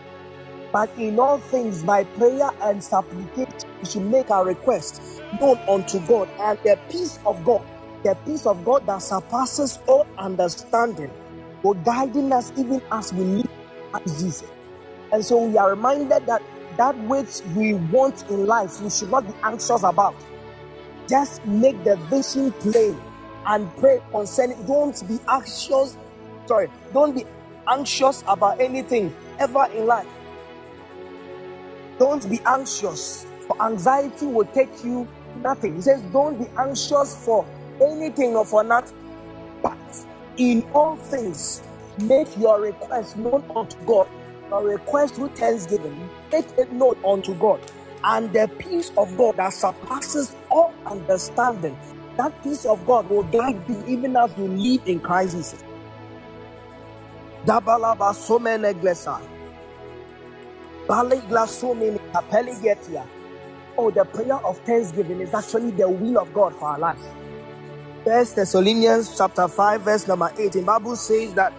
but in all things by prayer and supplication we should make our requests known unto God, and the peace of God the peace of God that surpasses all understanding will guiding us even as we live as Jesus. And so we are reminded that that which we want in life, we should not be anxious about. Just make the vision plain and pray concerning. Don't be anxious. Sorry, don't be anxious about anything ever in life. Don't be anxious, for anxiety will take you nothing. He says, Don't be anxious for anything or for nothing. But in all things, make your request known unto God. Your request with thanksgiving, make it known unto God. And the peace of God that surpasses all understanding That peace of God will guide you even as you live in Christ Jesus. Many glesa. Oh, the prayer of thanksgiving is actually the will of God for our lives. First Thessalonians chapter 5, verse number 8. In Bible says that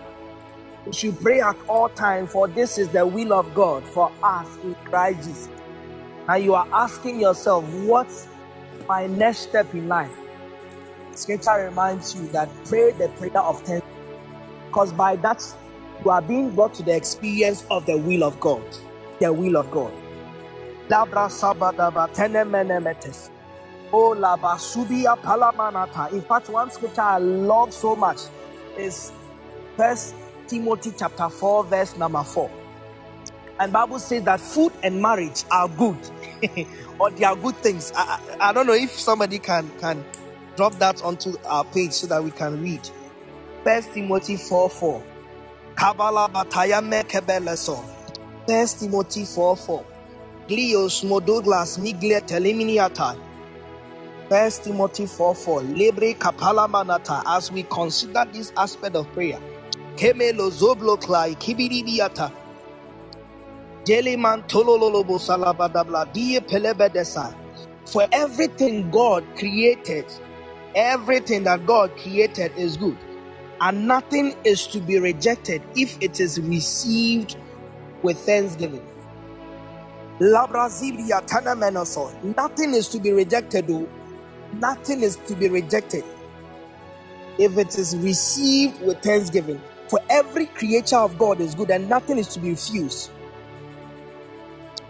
we should pray at all times, for this is the will of God for us in Christ Jesus. Now you are asking yourself, what's my next step in life? Scripture reminds you that pray the prayer of thanksgiving, because by that you are being brought to the experience of the will of God. The will of God. Oh, labasubia palamanata. In fact, one scripture I love so much is First Timothy chapter 4, verse number 4. And Bible says that food and marriage are good, <laughs> or they are good things. I, I, I don't know if somebody can can drop that onto our page so that we can read. First Timothy 4 4. Kabbalah Bataya Mekebeleso. First Timothy 4 4. Glios Modoglas Miglia Teleminiata. First Timothy 4 4. Lebre Kapala Manata. As we consider this aspect of prayer. Kemelo Zoblo Klai Kibiribiata. Jeliman Tololobo Salabadabla Die Pelebedesa. For everything God created, everything that God created is good, and nothing is to be rejected if it is received with thanksgiving. Nothing is to be rejected, though. Nothing is to be rejected if it is received with thanksgiving. For every creature of God is good, and nothing is to be refused.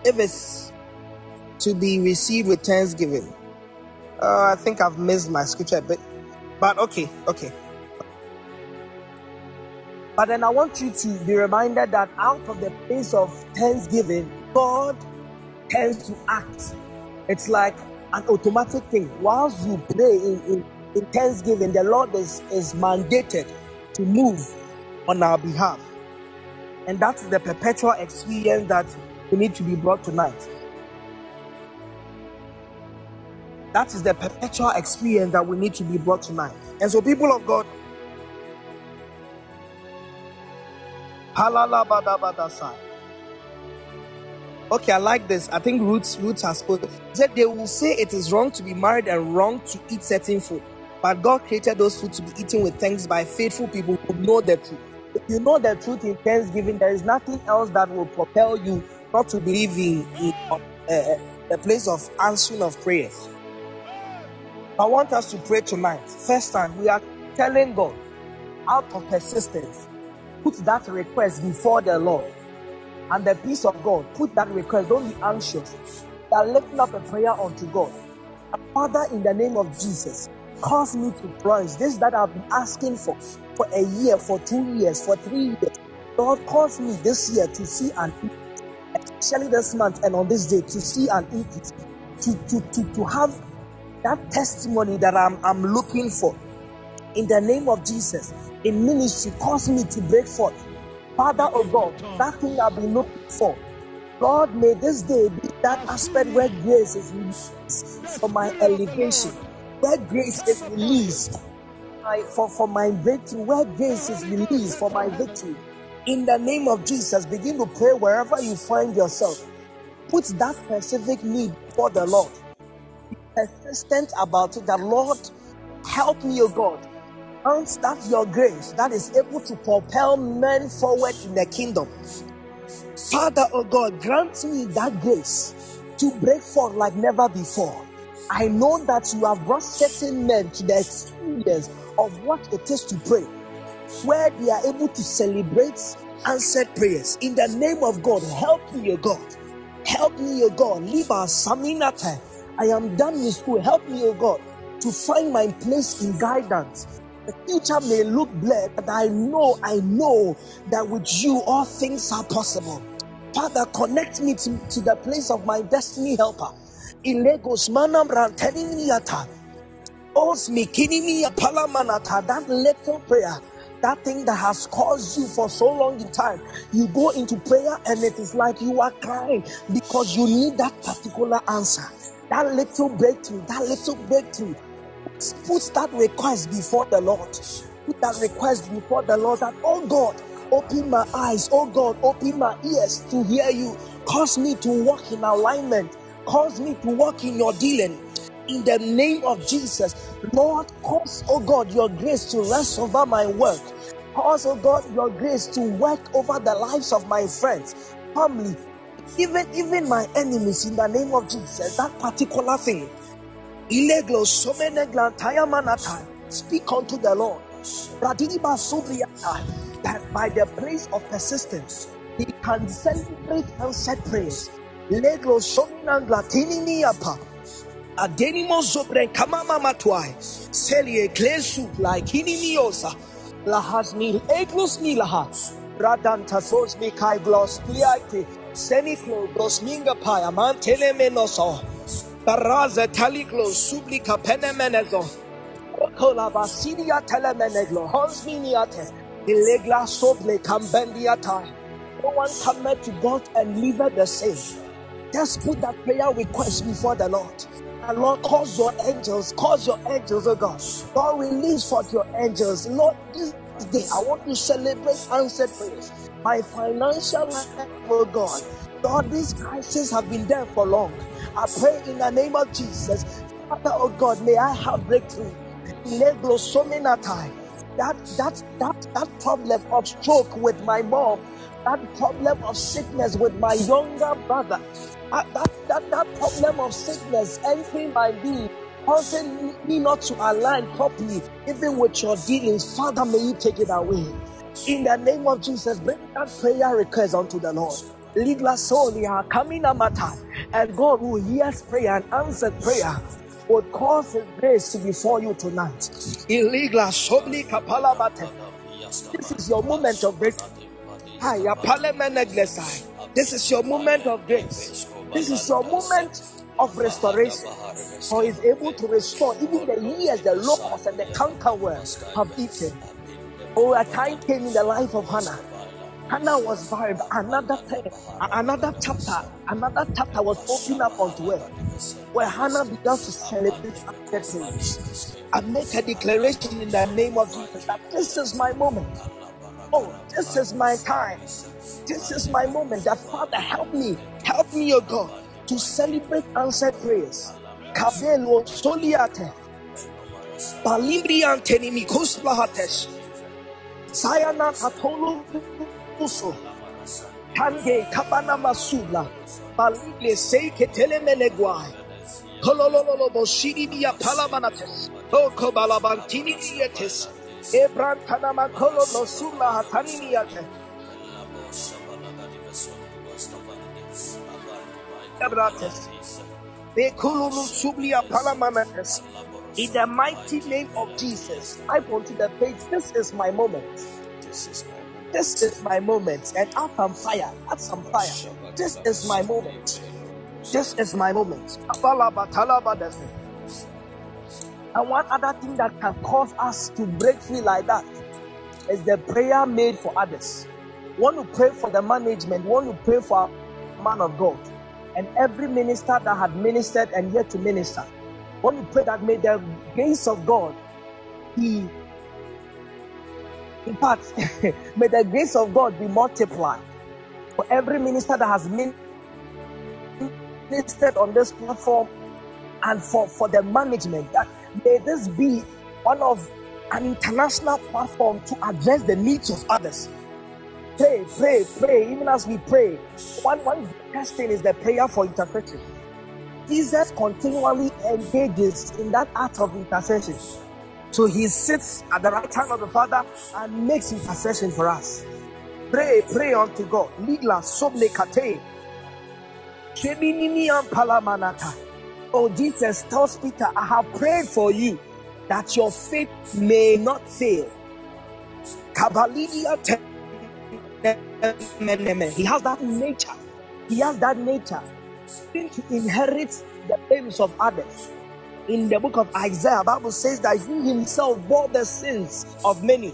If it's to be received with thanksgiving. Uh, I think I've missed my scripture a bit. But okay, okay. But then I want you to be reminded that out of the place of thanksgiving, God tends to act. It's like an automatic thing. Whilst you pray in, in, in thanksgiving, the Lord is, is mandated to move on our behalf. And that's the perpetual experience that we need to be brought tonight. That is the perpetual experience that we need to be brought tonight. And so, people of God, halala badabadasai. Okay, I like this. I think Roots Roots has spoken. Said they will say it is wrong to be married and wrong to eat certain food. But God created those food to be eaten with thanks by faithful people who know the truth. If you know the truth in thanksgiving, there is nothing else that will propel you not to believe in, in uh, uh, the place of answering of prayers. I want us to pray tonight. First time, we are telling God, out of persistence, put that request before the Lord and the peace of God. Put that request. Don't be anxious. You are lifting up a prayer unto God. Father, in the name of Jesus, cause me to flourish. This that I've been asking for for a year, for two years, for three years. Lord, cause me this year to see and eat, especially this month and on this day to see and eat it, to, to, to, to have that testimony that I'm, I'm looking for. In the name of Jesus, in ministry, cause me to break forth Father of God, that thing I've been looking for. God, may this day be that aspect where grace is released for my elevation, where grace is released for, for my victory, where grace is released for my victory. In the name of Jesus, begin to pray wherever you find yourself. Put that specific need for the Lord. Be persistent about it. The Lord, help me, O God Grant that your grace that is able to propel men forward in the kingdom. Father, oh God, grant me that grace to break forth like never before. I know that you have brought certain men to the experience of what it is to pray, where they are able to celebrate answered prayers. In the name of God, help me, O God. Help me, O God. Liba Saminata. I am done with school. Help me, O God, to find my place in guidance the future may look bleak, but I know, I know that with you all things are possible. Father, connect me to, to the place of my destiny helper. In Lagos, Manam Ranteniniata. Palamanata, that little prayer, that thing that has caused you for so long in time, you go into prayer and it is like you are crying because you need that particular answer. That little breakthrough, that little breakthrough put that request before the Lord. Put that request before the Lord that, oh God, open my eyes. Oh God, open my ears to hear you. Cause me to walk in alignment. Cause me to walk in your dealing. In the name of Jesus, Lord, cause, oh God, your grace to rest over my work. Cause, oh God, your grace to work over the lives of my friends, family, even even my enemies. In the name of Jesus, that particular thing. Ileglos shonanglatayamanata speak unto the Lord. That by the place of persistence, he can celebrate answered prayers. Leglo sominangla tininiapa. Adenimo sobre kamama matwai. Selie klesu like hinimiosa. Lahasmi eglus milaha. Radanta sos mi kai glos pliate. Semiclo gosminga paya mantele menoso. Baraza taliklo sublika penemenezo. Kola basidia telemeneglo. Honsminiate. Ilegla soble cambendiata. No one cometh to God and leaveth the same. Just put that prayer request before the Lord. And Lord, cause your angels, cause your angels, oh God. Lord, release forth your angels. Lord, this day I want to celebrate answered prayers. My financial life, oh God. Lord, these crises have been there for long. I pray in the name of Jesus. Father, oh God, may I have breakthrough. That that that that problem of stroke with my mom, that problem of sickness with my younger brother, that, that, that, that problem of sickness entering my being, causing me not to align properly, even with your dealings, Father, may you take it away. In the name of Jesus, bring that prayer request unto the Lord. Ligla solia kamina mata, and God who hears prayer and answers prayer would cause His grace to be for you tonight. Illegla sobli kapalabate. This is your moment of breakthrough. This is your moment of grace. This is your moment of restoration. For He is able to restore even the years the locusts and the cankerworms have eaten. Oh, a time came in the life of Hannah. Hannah was barren. Another another chapter, another chapter was opened up unto her, where Hannah began to celebrate things. I make a declaration in the name of Jesus that this is my moment. Oh, this is my time. This is my moment. That Father, help me, help me, O God, to celebrate answered prayers. Kabelo soliate. Balimbriante nimikos plahates. Sayana katolu uso. Tange kabana masula. Baligle sei ketele meneguai. Kolololo boshiri biya palamanates. Toko balabantini dietes. Ebran tanama kolo nosula hatani niate. Ebrates. Bekululu sublia palamanates. In the mighty name of Jesus, I want to the page. This is my moment. This is my moment. This is my moment. And up on fire. Up some fire. This is my moment. This is my moment. And one other thing that can cause us to break free like that is the prayer made for others. Want to pray for the management, want to pray for man of God, and every minister that had ministered and yet to minister. Want to pray that may the grace of God be, in fact, <laughs> may the grace of God be multiplied for every minister that has been ministered on this platform and for, for the management that May this be one of an international platform to address the needs of others. Pray, pray, pray. Even as we pray, one one thing is the prayer for intercession. Jesus continually engages in that act of intercession. So he sits at the right hand of the Father and makes intercession for us. Pray, pray unto God. Ligla soble kate. Oh, Jesus tells Peter, I have prayed for you that your faith may not fail. He has that nature. He has that nature to inherit the aims of others. In the book of Isaiah, Bible says that he himself bore the sins of many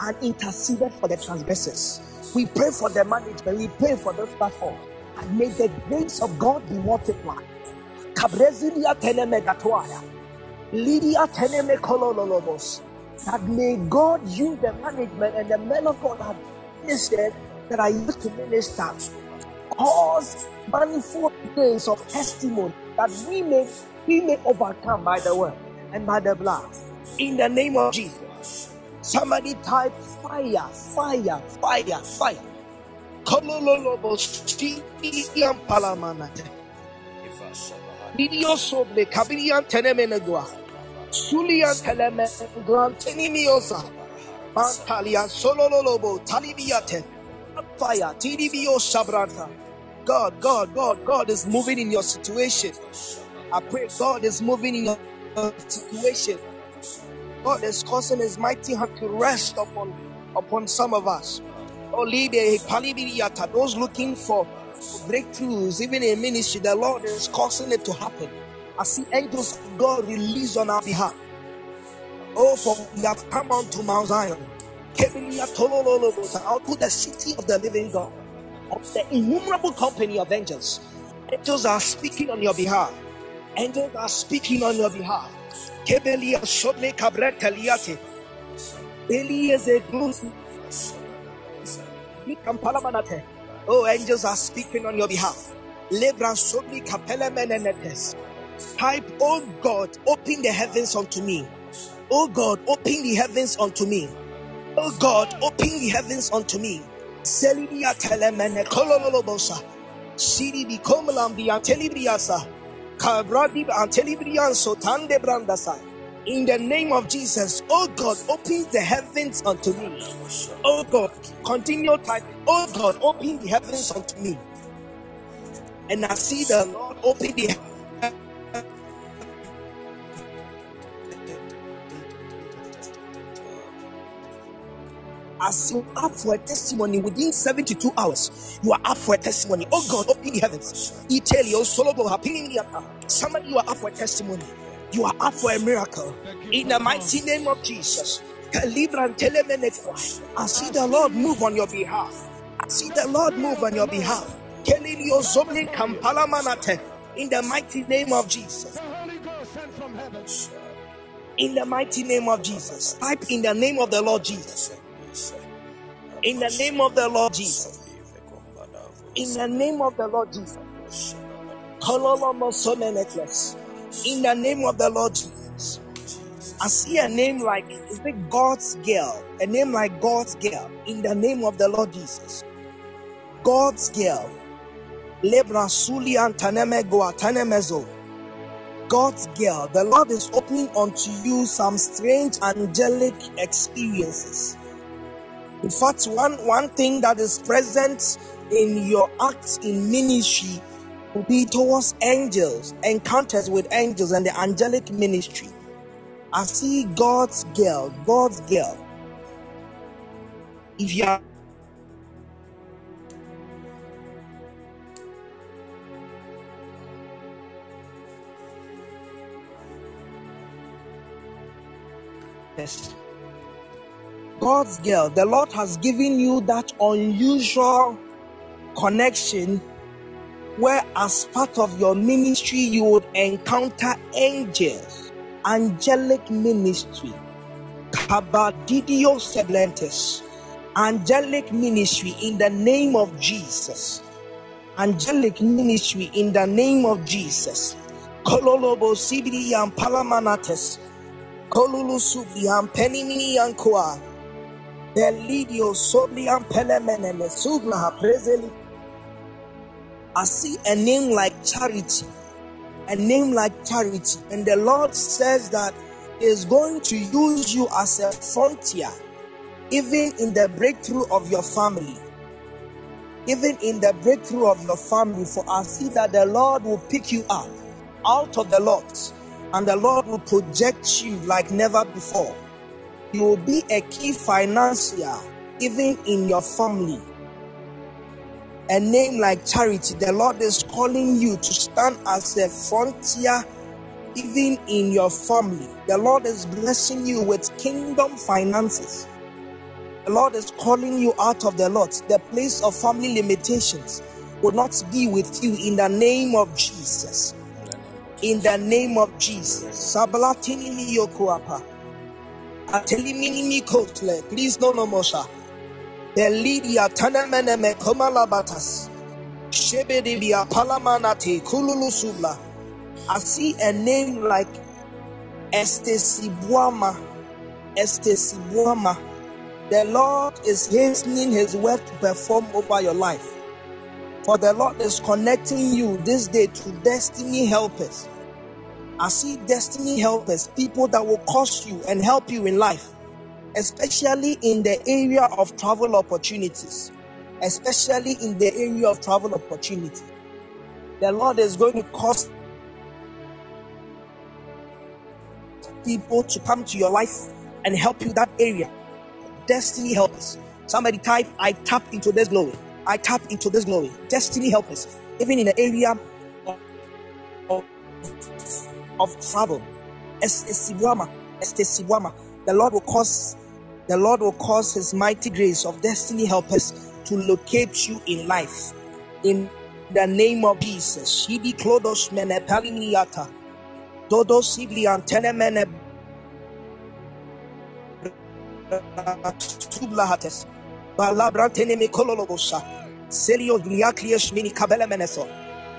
and interceded for the transgressors. We pray for the management, we pray for this platform, and may the grace of God be multiplied. Kabrezilia telemegatoaya. Lydia Teneme Kololobos. That may God use the management and the men of God have ministered that I used to minister cause manifold days of testimony that we may we may overcome by the word and by the blood. In the name of Jesus. Somebody type fire, fire, fire, fire. Video sobre kabirian tenemenegua. Sulian telemenegua tenimiosa. Mantalia sololobo talibiate. Fire, TDBO sabranta. God, God, God, God is moving in your situation. I pray God is moving in your situation. God is causing His mighty hand to rest upon upon some of us. Oh, those looking for breakthroughs, even in ministry, the Lord is causing it to happen. I see angels of God released on our behalf. Oh, for we have come unto Mount Zion, out to the city of the living God, of the innumerable company of angels. Angels are speaking on your behalf. Angels are speaking on your behalf. Kebelia Shobne Cabretaliate. Elieze Glus. Oh, angels are speaking on your behalf. Lebra Sobli Menenetes. Type, oh God, open the heavens unto me. Oh God, open the heavens unto me. Oh God, open the heavens unto me. Selidia telemene kololobosa. Siri bi komalambi In the name of Jesus, oh God, open the heavens unto me. Oh God, continue typing. Oh God, open the heavens unto me. And I see the Lord open the as you up for a testimony within 72 hours, you are up for a testimony. Oh God, open the heavens. Oh Somebody, you are up for a testimony. You are up for a miracle. In the mighty name of Jesus. I see the Lord move on your behalf. I see the Lord move on your behalf. In the mighty name of Jesus. In the mighty name of Jesus. Type in the name of the Lord Jesus. In the name of the Lord Jesus. In the name of the Lord Jesus. In the name of the Lord Jesus. I see a name like, is it God's girl? A name like God's girl. In the name of the Lord Jesus. God's girl. Lebra Suli Antaneme Goatanemezo. God's girl. The Lord is opening unto you some strange angelic experiences. In fact, one, one thing that is present in your acts in ministry will be towards angels, encounters with angels and the angelic ministry. I see God's girl, God's girl. If you are Yes. God's girl, the Lord has given you that unusual connection where, as part of your ministry, you would encounter angels, angelic ministry, Kabadidio Seblentis, angelic ministry in the name of Jesus, angelic ministry in the name of Jesus. Kololobo Sibidi and Palamanates, Kolulu Subi and Penimini and. Belidio Sobrian Pelemeneme Sugla Prezeli. I see a name like charity, a name like charity, and the Lord says that He going to use you as a frontier, even in the breakthrough of your family. Even in the breakthrough of your family, for I see that the Lord will pick you up out of the lot, and the Lord will project you like never before you will be a key financier even in your family. A name like charity, the Lord is calling you to stand as a frontier even in your family. The Lord is blessing you with kingdom finances. The Lord is calling you out of the lot. The place of family limitations will not be with you in the name of Jesus. In the name of Jesus. Atelimini mi kotle. Please no no. The Lydia Tanemeneme Komalabatas. Shebedibia Palamanate Kululu Subla. I see a name like Estesibuama. Estesibuama. The Lord is hastening his work to perform over your life. For the Lord is connecting you this day to destiny helpers. I see destiny helpers, people that will cost you and help you in life, especially in the area of travel opportunities. Especially in the area of travel opportunity. The Lord is going to cause people to come to your life and help you that area. Destiny helpers. Somebody type, I tap into this glory. I tap into this glory. Destiny help us, even in the area of travel. The Lord will cause the Lord will cause His mighty grace of destiny help us to locate you in life. In the name of Jesus. Shidi klodos mene palimiata. Dodo sibli antene mene tublahates. Balabrantene mikololobosa. Selio Gliakliash Mini Kabela Meneso.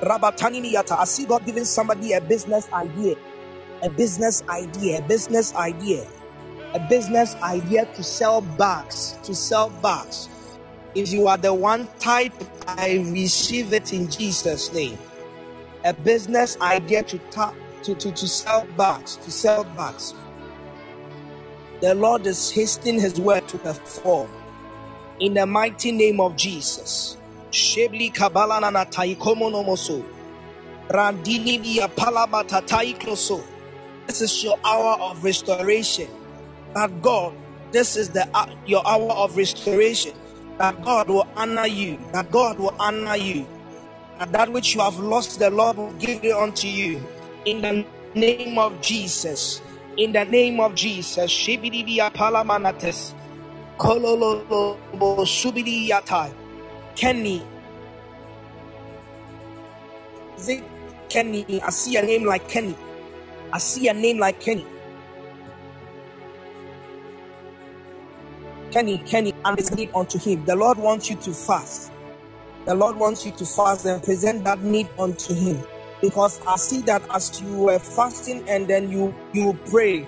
Rabatani Miyata. I see God giving somebody a business idea. A business idea. A business idea. A business idea to sell bags. To sell bags. If you are the one type, I receive it in Jesus' name. A business idea to tap to, to, to sell bags. To sell bags. The Lord is hastening his word to perform in the mighty name of Jesus. Shebli kabalana na taikomo nomoso. Randini via palabata taikloso. This is your hour of restoration. That God, this is the uh, your hour of restoration. That God will honor you. That God will honor you. And that which you have lost, the Lord will give it unto you. In the name of Jesus. In the name of Jesus. Shibidi via palamanates. Kololo subidi yatai. Kenny. Is it Kenny? I see a name like Kenny. I see a name like Kenny. Kenny, Kenny, and it's need unto him. The Lord wants you to fast. The Lord wants you to fast and present that need unto him. Because I see that as you were fasting and then you you pray,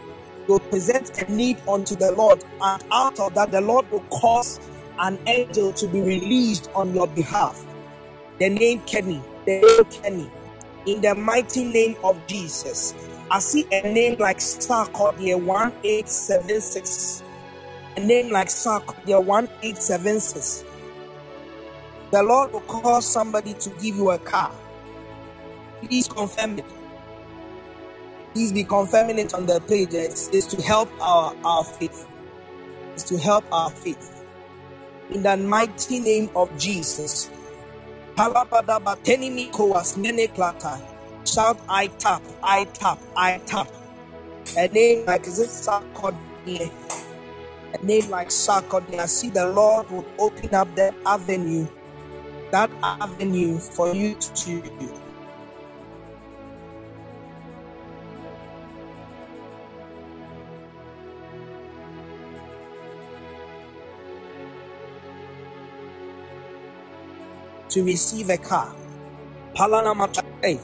you present a need unto the Lord, and out of that the Lord will cause an angel to be released on your behalf. The name Kenny, the name Kenny, in the mighty name of Jesus. I see a name like Sarkodie 1876. A name like Sarkodie 1876. The Lord will cause somebody to give you a car. Please confirm it. Please be confirming it on the page. It's, it's to help our, our faith. It's to help our faith in the mighty name of Jesus. Shout, I tap, I tap, I tap. A name like is? A name like Sarkodie. I see the Lord will open up that avenue, that avenue for you to to receive a car. Palanamata. Hey,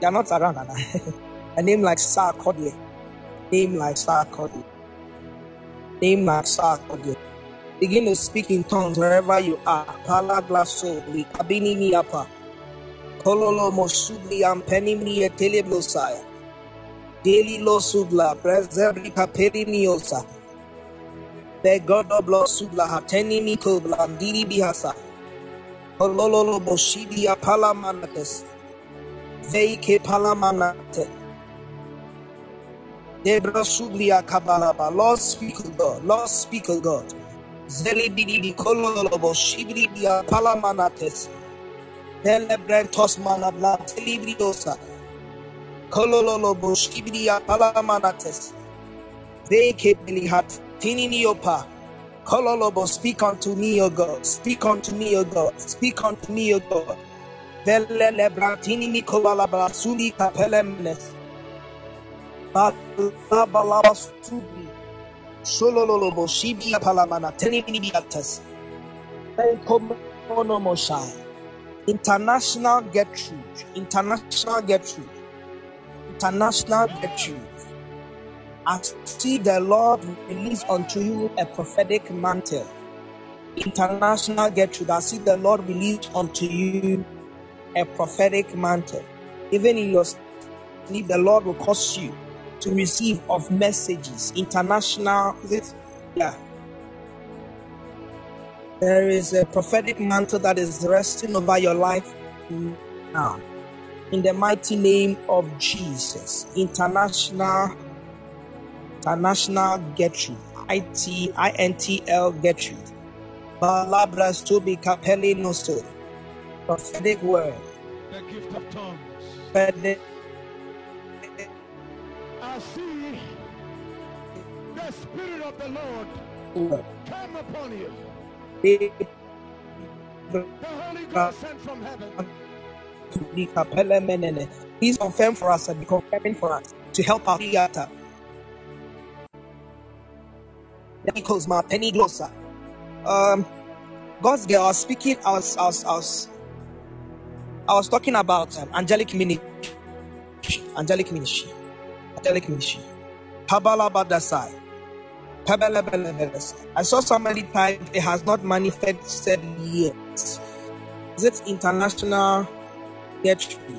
you're not around. <laughs> a name like Sarkodie. Name like Sarkodie. Name like Sarkodie. Begin to speak in tongues wherever you are. Palaglaso, likabini miapa. Kololo mosubli ampenimni eteleblosaya. Daily lo subla, presebri kaperi miosa. Begodo blo subla hateni mikobla, ndiri bihasa. Kololo Boshidia Palamanates. Veike Palamanate. Debra Sublia Kabalaba. Lord speak of God. Lord speak of God. Zelibidi Kololo Boshidia Palamanates. Delebrentos Manabla Telibriosa. Kololo Boshidia Palamanates. Veike Belihat Tininiopa. Kololobo, speak unto me, O God. Speak unto me, O God. Speak unto me, O God. Vele lebrantini mikola brasuli kapelemenes. Balabalaba subi. Solololobo shibia palamana tenini biatas. Enkomono moshai. International Gertrude. International Gertrude. International Gertrude. I see the Lord release unto you a prophetic mantle. International Gertrude. that. see the Lord release unto you a prophetic mantle. Even in your sleep, the Lord will cause you to receive of messages. International, is it? Yeah. There is a prophetic mantle that is resting over your life now. In the mighty name of Jesus. International, international Gertrude. I-T-I-N-T-L Gertrude. Balabras to be capelli nostro prophetic word. The gift of tongues. Prophetic I see the Spirit of the Lord come upon you. The Holy Ghost sent from heaven. to be capella menene. Please confirm for us and be confirming for us to help our theater. Because my penny glosser. Um, God's girl, I was speaking, I was, I was, I was, I was talking about um, angelic ministry, angelic ministry, angelic ministry. Kabbalah Badasai. Kabbalah Badasai. I saw somebody type, it has not manifested yet. Is it international get free?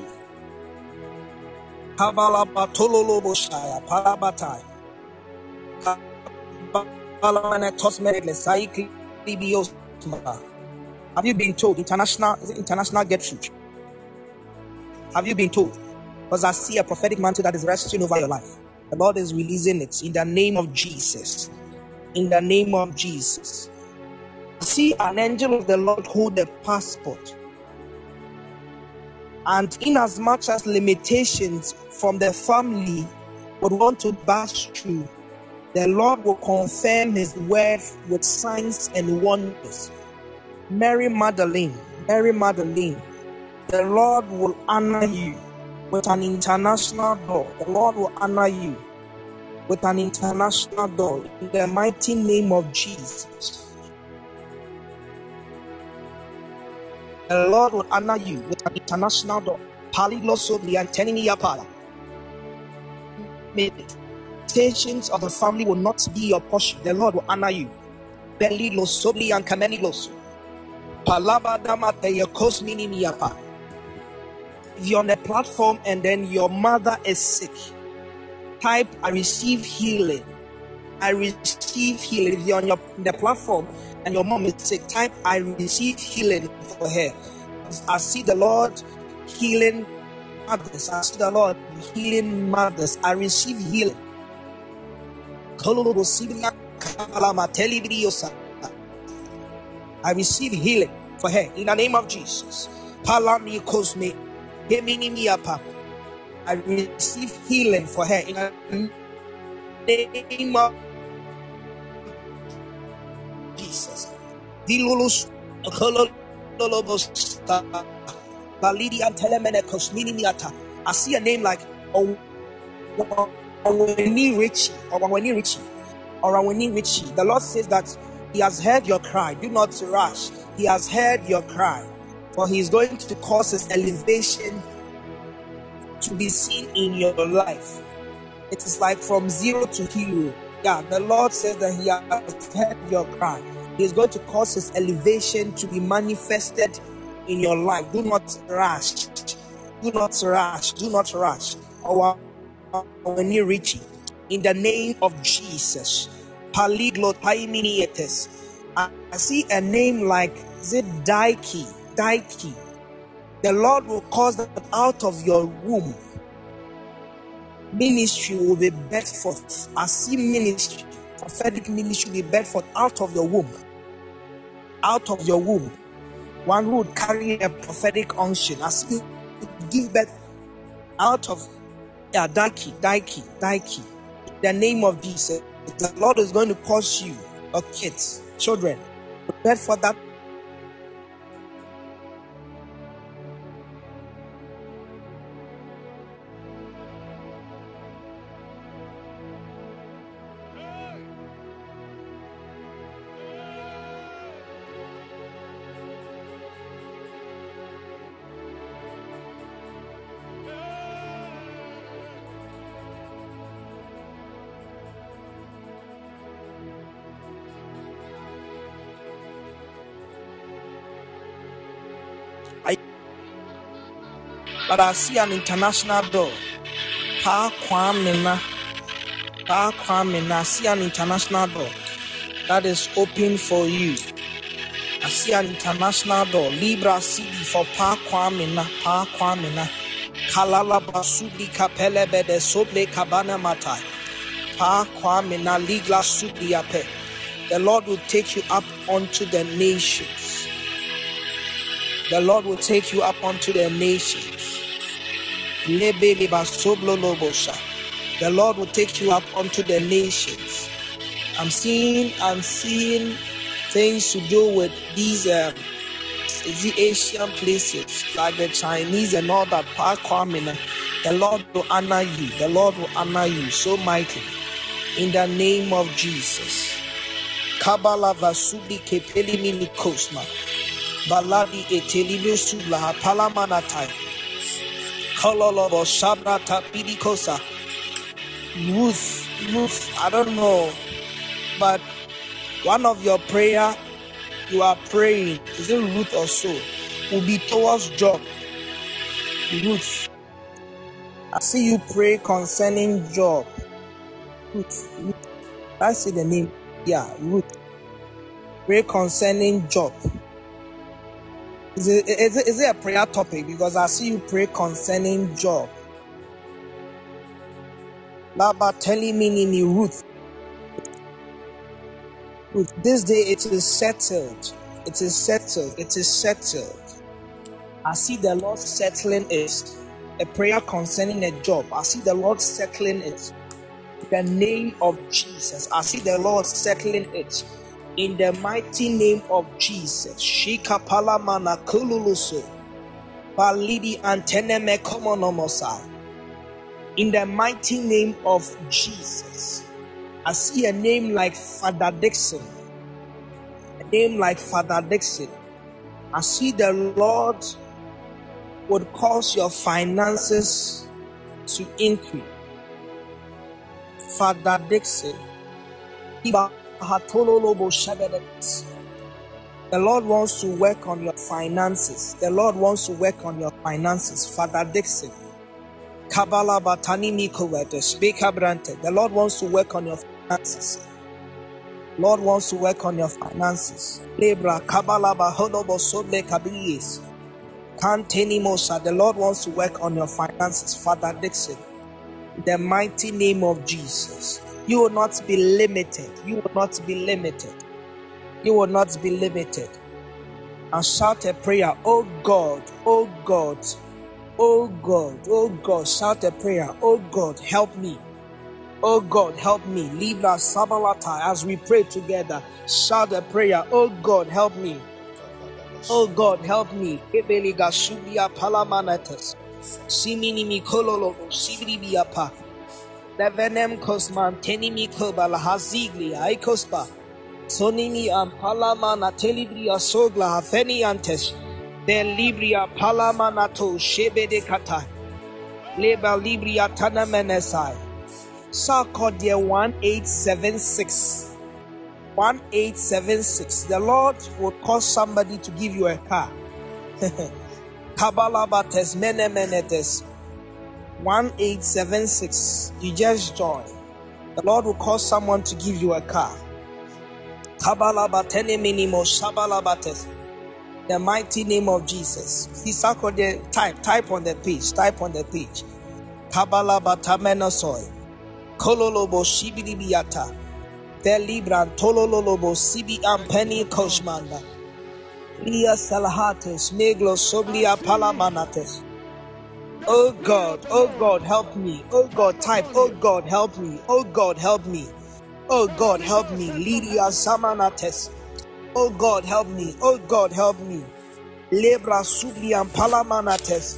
Kabbalah Batololo Have you been told international is it international get free? Have you been told? Because I see a prophetic mantle that is resting over your life. The Lord is releasing it in the name of Jesus. In the name of Jesus. See an angel of the Lord hold a passport. And inasmuch as much as limitations from the family would want to burst through, the Lord will confirm his word with signs and wonders. Mary Magdalene, Mary Magdalene, the Lord will honor you with an international door. The Lord will honor you with an international door in the mighty name of Jesus. The Lord will honor you with an international door. Paliloso lianteniniapala. Meditations of the family will not be your portion. The Lord will honor you. Belilo sobli and kamenilos. Palabadama teyakosminimiapa. If you're on the platform and then your mother is sick, type I receive healing. I receive healing. If you're on your, the platform and your mom is sick, type I receive healing for her. I see the Lord healing mothers. I see the Lord healing mothers. I receive healing. I receive healing for her in the name of Jesus. I receive healing for her in the name of Jesus. I see a name like Oweni Richie or Oweni Richie Richie. The Lord says that He has heard your cry. Do not rush. He has heard your cry. For He is going to cause His elevation to be seen in your life. It is like from zero to hero. Yeah, the Lord says that He has heard your cry. He is going to cause His elevation to be manifested in your life. Do not rush. Do not rush. Do not rush. Our it, in the name of Jesus. Paliglot paiminietes. I see a name like Daiki. Daiki. The Lord will cause that out of your womb ministry will be birthed forth. I see ministry, prophetic ministry will be birthed forth out of your womb. Out of your womb. One who would carry a prophetic unction. I see give birth out of yeah, Daiki, Daiki, Daiki. The name of Jesus. The Lord is going to cause you, or kids, children, prepare for that but I see an international door. Pa Kwamina. Pa Kwamina. I see an international door that is open for you. I see an international door. Libra CD for Pa Kwamina. Pa Kwamina. Kalala Basudi Kapelebe de Soble Kabana Matai. Pa Kwamina Ligla Sudiape. The Lord will take you up onto the nations. The Lord will take you up onto the nations. The Lord will take you up unto the nations. I'm seeing, I'm seeing things to do with these um, the Asian places like the Chinese and all that. The Lord will honor you. The Lord will honor you so mightily in the name of Jesus. Kabala vasudi. Baladi etelibio palamanatai. Kololobo shabrata pidikosa. Ruth, Ruth, I don't know, but one of your prayer you are praying, is it Ruth or so, will be towards job. Ruth, I see you pray concerning job. Ruth, Ruth. I see the name. Yeah, Ruth. Pray concerning job. Is it, is, it, is it a prayer topic? Because I see you pray concerning job. Laba telling me in Ruth. Ruth, this day it is settled. It is settled. It is settled. I see the Lord settling it. A prayer concerning a job. I see the Lord settling it. The name of Jesus. I see the Lord settling it in the mighty name of Jesus. Shika palamana kululuso. Balidi anteneme. In the mighty name of Jesus. I see a name like Father Dixon. A name like Father Dixon. I see the Lord would cause your finances to increase. Father Dixon. The Lord wants to work on your finances. The Lord wants to work on your finances. Father Dixon. Kabbalah Batani Mikowete. Speaker Brante. The Lord wants to work on your finances. Lord wants to work on your finances. Libra Kabbalah. The Lord wants to work on your finances. Father Dixon. the mighty name of Jesus. You will not be limited. You will not be limited. You will not be limited. And shout a prayer, Oh God, oh God, oh God, oh God. Shout a prayer, Oh God, help me. Oh God, help me. Libra Sabalata as we pray together. Shout a prayer, Oh God, help me. Oh God, help me. Simini Mikololo. Levenem kosman tenimi kobala hazigli aikospa. Sonimi ampalama na telibria sogla hafeni antes. Ben libria palama nato shebede kata. Leba libria tana menesai. Sarkodia 1876. 1876. The Lord will cause somebody to give you a car. <laughs> Kabalabates menemenetes. 1876. You just join. The Lord will cause someone to give you a car. The mighty name of Jesus. Type, type on the page. Type on the page. Kabala batamenosoi. Kololobo shibidibiata. Delibran tololobo sibi ampeni koshmanda. Lia salahates meglo soblia palamanates. Oh God, oh God, help me. Oh God, type, oh God, help me. Oh God, help me. Oh God, help me. Lydia Samanates. Oh God, help me. Oh God, help me. Lebra Sublian Palamanates.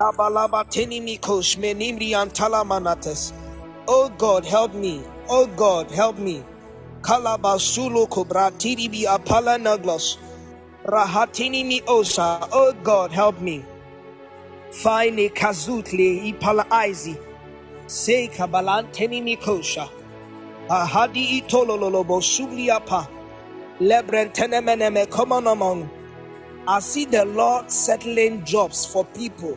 Labalaba Tenimikosh Menimrian Talamanates. Oh God, help me. Oh God, help me. Kalabasulo Kobra Tiribi Apala Naglos. Rahatini osa. Oh God, help me. Fine kazutle ipala aizi. Se kabalanteni mikosha. Ahadi itololobo subliapa. Lebrentenemeneme komonomon. I see the Lord settling jobs for people.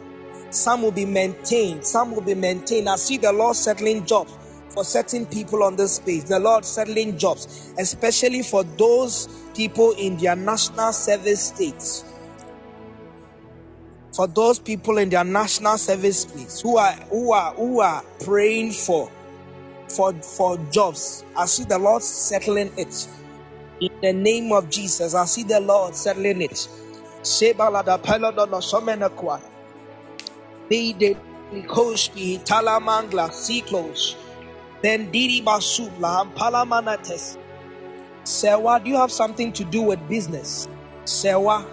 Some will be maintained. Some will be maintained. I see the Lord settling jobs for certain people on this space. The Lord settling jobs, especially for those people in their national service states. For those people in their national service states who are who are who are praying for for for jobs. I see the Lord settling it. In the name of Jesus, I see the Lord settling it. Sebalada pelodono somenakwa. Be the Koshpi Talamangla. Then Didi Basubla and Palamanates. Sewa, do you have something to do with business? Sewa,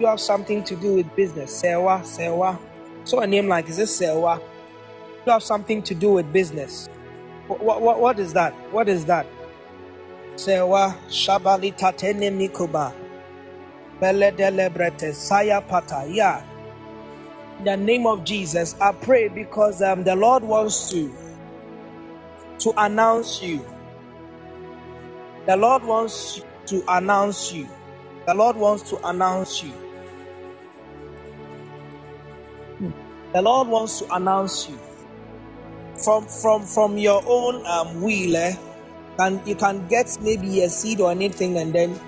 you have something to do with business. Sewa, Sewa. So a name like is this Sewa? You have something to do with business. What, what, what is that? What is that? Sewa Shabali Tatene Mikuba. Bele Delebrete Saya Pata. Yeah. In the name of Jesus, I pray because um, the Lord wants to to announce you. The Lord wants to announce you. The Lord wants to announce you. The Lord wants to announce you from from from your own um, will. Eh, and you can get maybe a seed or anything, and then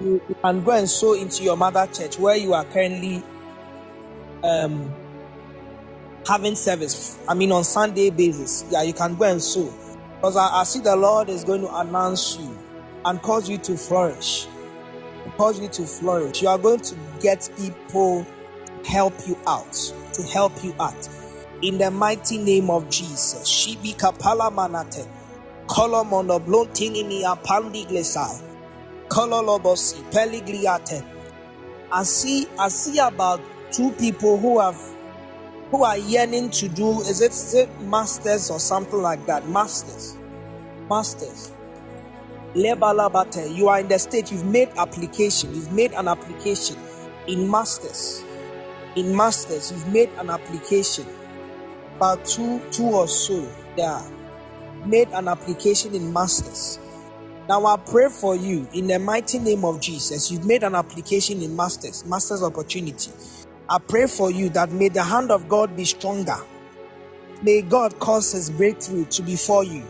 you, you can go and sow into your mother church where you are currently um, having service. I mean, on Sunday basis. Yeah, you can go and sow. Because I, I see the Lord is going to announce you and cause you to flourish. Cause you to flourish. You are going to get people help you out. To help you out. In the mighty name of Jesus. Shibi kapala manate. Kolomono blontingini apandi glesai. Kololobosi peligliate. I see I see about two people who have who are yearning to do is it, is it masters or something like that masters masters lebalabate you are in the state you've made application you've made an application in masters in masters you've made an application about two two or so yeah made an application in masters now I pray for you in the mighty name of Jesus. You've made an application in masters, masters opportunity. I pray for you that may the hand of God be stronger. May God cause his breakthrough to be for you.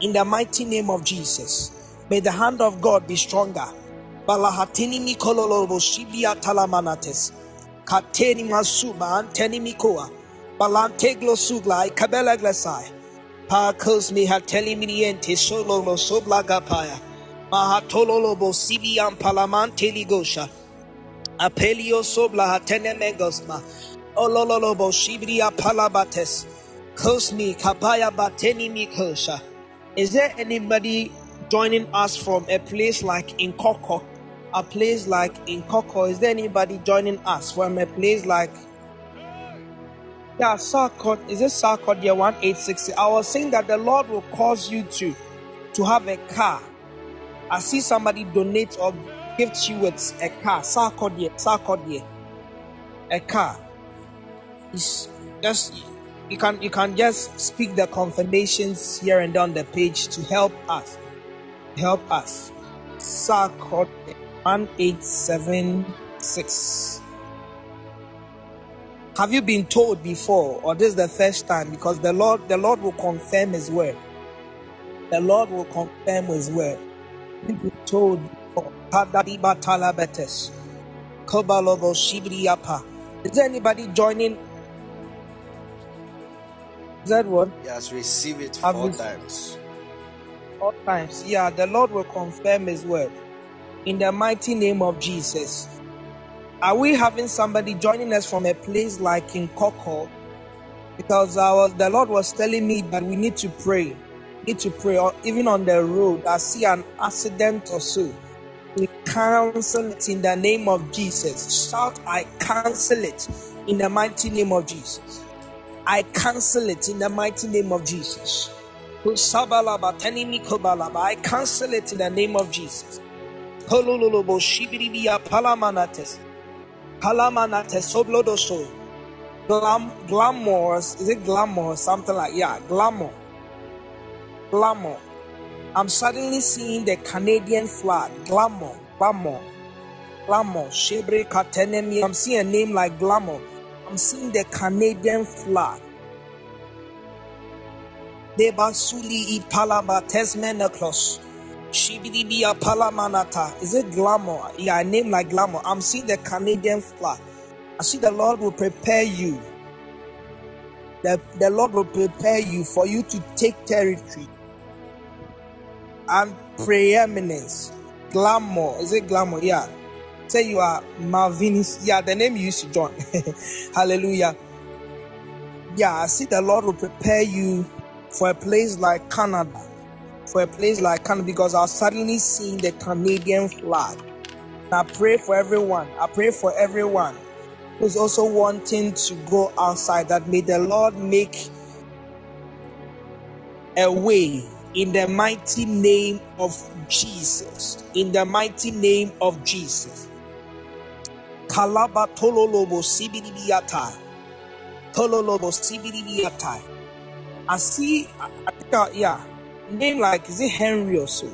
In the mighty name of Jesus. May the hand of God be stronger. Kateni masuba anteni mikoa. Balanteglo sugla ikabela glesai. Pakos mi hateli miniente solo lo sobla gapaya. Mahatololo bo sibian palamante ligosha. Apelio sobla hatene megosma. Olololobo shibria palabates. Kosmi kapaya bateni mikosha. Is there anybody joining us from a place like Nkoko? A place like in Koko? Is there anybody joining us from a place like yeah, Sarkot, is it Sarkot year 1860? I was saying that the Lord will cause you to to have a car. I see somebody donate or gift you with a car. Sarkot year, Sarkot year. A car. It's just you can you can just speak the confirmations here and down the page to help us. Help us. Sarkot 1876. Have you been told before, or this is the first time? Because the Lord, the Lord will confirm His word. The Lord will confirm His word. You've been told before. Kadadiba talabetes. Kobalobo shibriyapa. Is there anybody joining? Is that what? He has received it Have four you- times. All times. Yeah, the Lord will confirm His word. In the mighty name of Jesus. Are we having somebody joining us from a place like in Koko? Because was, the Lord was telling me that we need to pray. Need to pray, or even on the road. I see an accident or so. We cancel it in the name of Jesus. Shout, I cancel it in the mighty name of Jesus. I cancel it in the mighty name of Jesus. I cancel it in the name of Jesus. Kolololobo, shibiribiya, palamanates. Palamanates, soblodoso. Glam, glamour, is it glamour? Something like, yeah, glamour. Glamour. I'm suddenly seeing the Canadian flag. Glamour, glamour, glamour. Shebre katenemi. I'm seeing a name like glamour. I'm seeing the Canadian flag. Debasuli ipalaba tesmeneklos. Shibidibia palamanata. Is it glamour? Yeah, a name like glamour. I'm seeing the Canadian flag. I see the Lord will prepare you. The, the Lord will prepare you for you to take territory and preeminence. Glamour. Is it glamour? Yeah. Say you are Marvinis. Yeah, the name you used to join. <laughs> Hallelujah. Yeah, I see the Lord will prepare you for a place like Canada. For a place like Canada, because I suddenly seeing the Canadian flag. And I pray for everyone. I pray for everyone who's also wanting to go outside that may the Lord make a way in the mighty name of Jesus. In the mighty name of Jesus. Kalaba tololobo sibidibiatai. Tololobo sibidibiatai. I see, I uh, yeah, name like, is it Henry or so?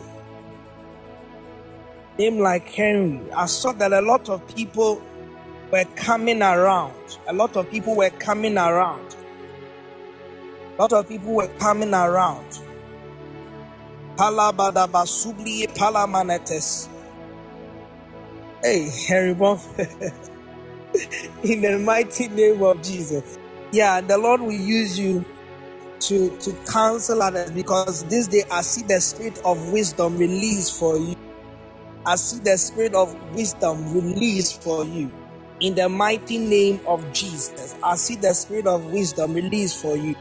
Name like Henry. I saw that a lot of people were coming around. A lot of people were coming around. A lot of people were coming around. Palabadaba subli palamanetes. Hey, Henry <laughs> Bob. In the mighty name of Jesus. Yeah, the Lord will use you to to counsel others because this day I see the spirit of wisdom released for you. I see the spirit of wisdom released for you. In the mighty name of Jesus, I see the spirit of wisdom released for you,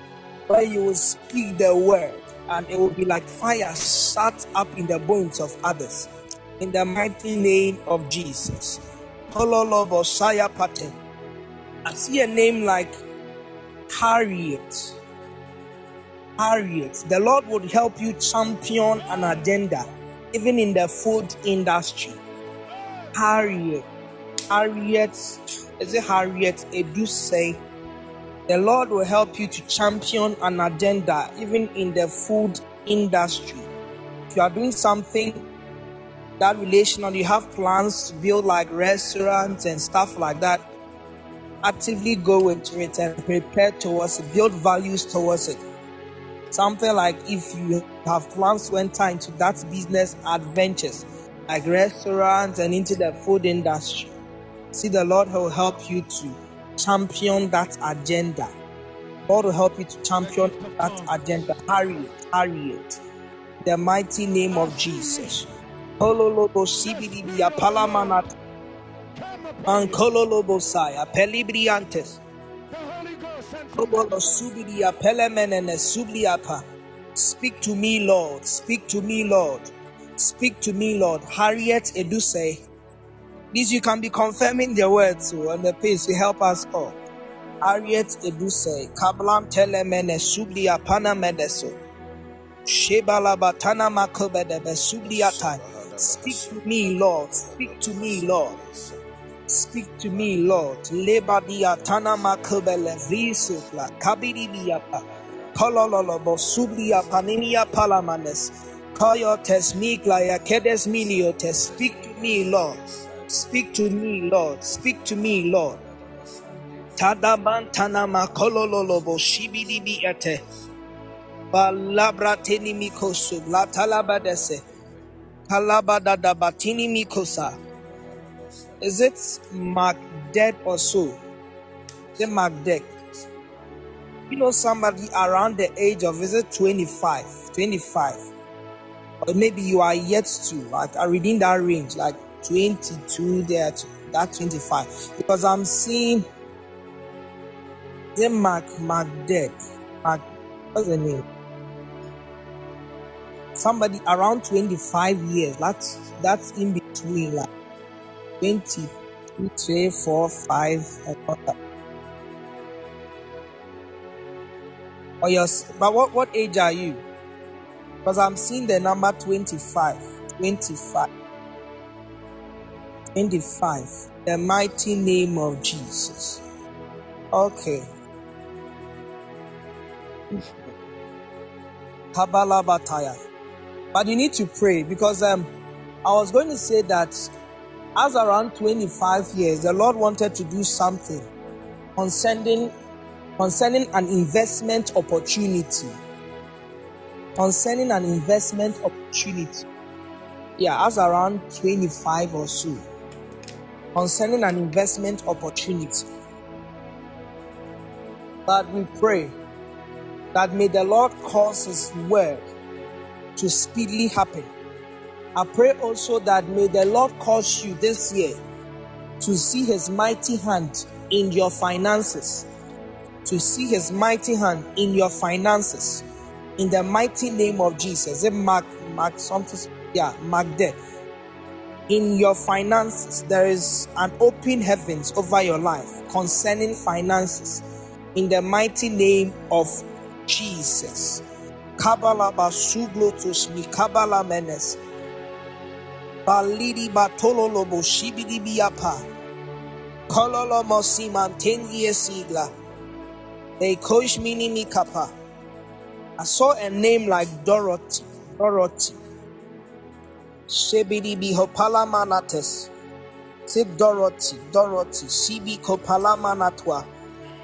where you will speak the word and it will be like fire shut up in the bones of others. In the mighty name of Jesus. I see a name like Harriet. Harriet. The Lord would help you champion an agenda, even in the food industry. Harriet. Harriet. Is it Harriet Eduse? Eh? The Lord will help you to champion an agenda, even in the food industry. If you are doing something that relational, you have plans to build like restaurants and stuff like that, actively go into it and prepare towards it, build values towards it. Something like if you have plans to enter into that business adventures, like restaurants and into the food industry, see the Lord will help you to champion that agenda. God will help you to champion that agenda. Harriet, hurry it. The mighty name of Jesus. Pelibriantes. Speak to me, Lord. Speak to me, Lord. Speak to me, Lord. Harriet Eduse. This you can be confirming the words oh, so on the page to help us all. Harriet Eduse. Kablam telemene sublia panamedeso. Shebala batana makobedebe subliata. Speak to me, Lord. Speak to me, Lord. Speak to me, Lord. Lebadia tana makobele visupla kabidibiyapa. Kolololobo sublia panimia palamanes. Koyotes miglaya kedes miliotes. Speak to me, Lord. Speak to me, Lord. Speak to me, Lord. Tadaban tanama kolololobo shibidibiyate. Balabra tenimikosu. La talabadese. Kalabadada batini mikosa. Is it Mark Dead or so? Is it Macdead? You know somebody around the age of is it 25? 25. Or maybe you are yet to like are within that range, like 22 there to that 25. Because I'm seeing the Mark Macdead. Mac what's the name? Somebody around 25 years. That's that's in between like 20, 2, 3, 4, 5, and all that. Or yes, but what, what age are you? Because I'm seeing the number 25. 25. 25. The mighty name of Jesus. Okay. But you need to pray because um, I was going to say that as around 25 years, the Lord wanted to do something concerning concerning an investment opportunity. Concerning an investment opportunity. Yeah, as around 25 or so. Concerning an investment opportunity. But we pray that may the Lord cause His word to speedily happen. I pray also that may the Lord cause you this year to see His mighty hand in your finances. To see His mighty hand in your finances. In the mighty name of Jesus. It mark, mark something, yeah, mark there. In your finances, there is an open heavens over your life concerning finances. In the mighty name of Jesus. Kabala basuglotus mi kabala menes. Balidi batolo lobo shibidi biapa. Kololo mosiman tengie sigla. They coach mi kapa. I saw a name like Dorothy. Dorothy. Shebidi bihopala manates. Say Dorothy, Dorothy, Shibi kopala manatwa.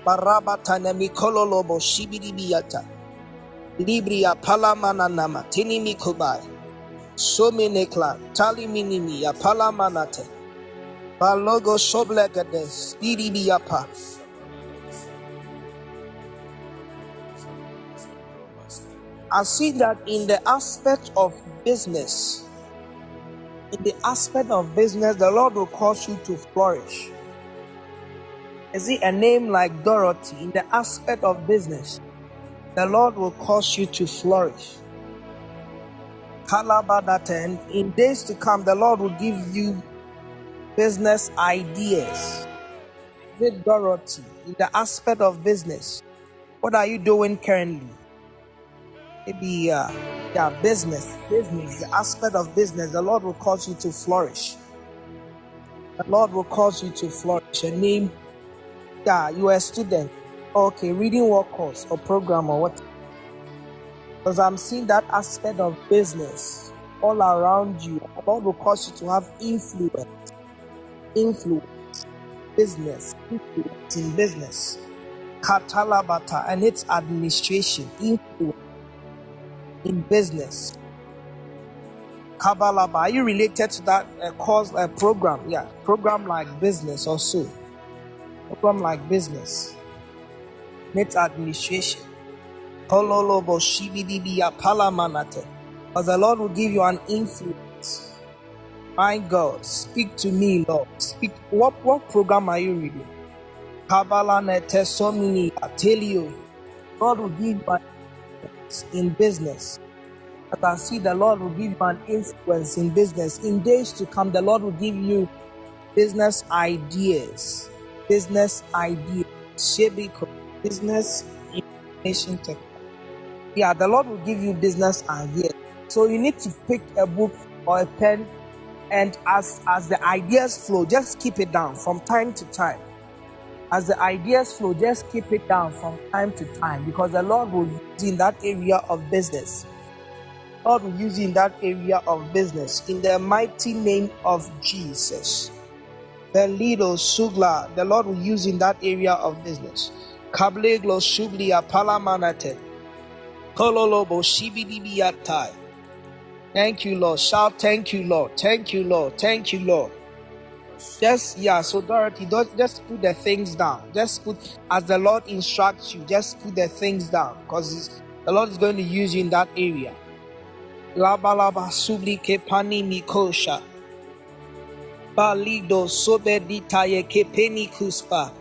Barabata nemikolo lobo shibidi biyata. Libria palamananama tinimi kubai. Sominekla tali minimi ya palamanate. Balogo soblegades bidibiyapa. I see that in the aspect of business, in the aspect of business, the Lord will cause you to flourish. Is it a name like Dorothy in the aspect of business? The Lord will cause you to flourish. Kalabadata, and in days to come, the Lord will give you business ideas. With Dorothy, in the aspect of business, what are you doing currently? Maybe, uh, yeah, business, business, the aspect of business. The Lord will cause you to flourish. The Lord will cause you to flourish. A name, yeah, you are a student. Okay, reading what course or program or what? Because I'm seeing that aspect of business all around you. Lord will cause you to have influence, influence, business, influence in business, katalabata, and its administration, influence in business. Kabbalaba, are you related to that uh, course uh, program? Yeah, program like business or so. Program like business, net administration. Pololobo. Because the Lord will give you an influence. My God, speak to me, Lord. Speak. What what program are you reading? I tell you, God will give you an influence in business. I can see, the Lord will give you an influence in business. In days to come, the Lord will give you business ideas. Business ideas. Business information technology. Yeah, the Lord will give you business ideas. So you need to pick a book or a pen, and as as the ideas flow, just keep it down from time to time. As the ideas flow, just keep it down from time to time because the Lord will use in that area of business. Lord will use in that area of business in the mighty name of Jesus. The little sugla, the Lord will use in that area of business. Kableglo sublia palamanate. Thank you, Lord. Shout, thank you, Lord. Thank you, Lord. Thank you, Lord. Just, yeah, so Dorothy, don't, just put the things down. Just put, as the Lord instructs you, just put the things down because the Lord is going to use you in that area. Laba laba subli kepani mikosha. Balido sobe ditaye kepeni kuspa.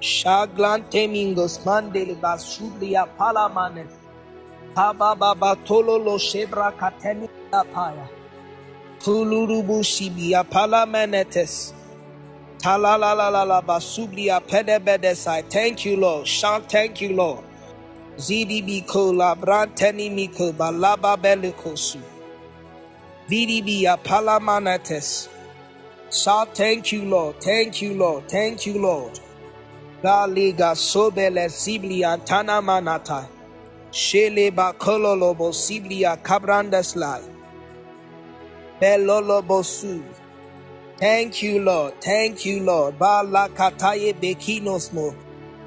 Shaglan temingos mandele basublia palamanes. Haba baba tololo shebra kateni apaya. Tulurubu shibia palamenetes. Talalalala basublia pedebedesai. Thank you, Lord. Shout, thank you, Lord. ZDB ko labranteni miko balaba belikosu. VDB apalamanetes. Shout, thank you, Lord. Thank you, Lord. Thank you, Lord. Galiga sobele siblia tana manata. Shele bakololobo siblia kabrandeslai. Belolobosu. Thank you, Lord. Thank you, Lord. Bala kataye bekinosmo.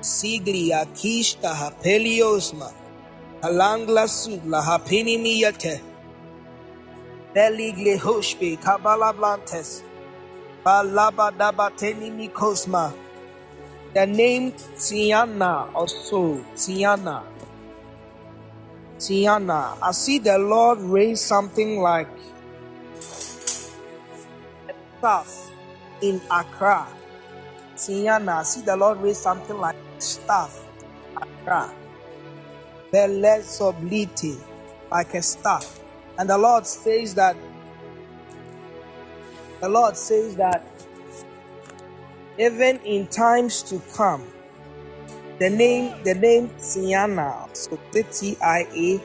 Siglia kishta hapeliosma. Halangla sugla hapinimiyate. Beligle hoshbe kabala blantes. Balaba dabateni mikosma. The name Tiana also Tiana. Tiana. I see the Lord raise something like a staff in Accra. Tiana. I see the Lord raise something like staff. Accra. Belezobliti. Like a staff. And the Lord says that the Lord says that even in times to come, the name the name Tiana, so T I A,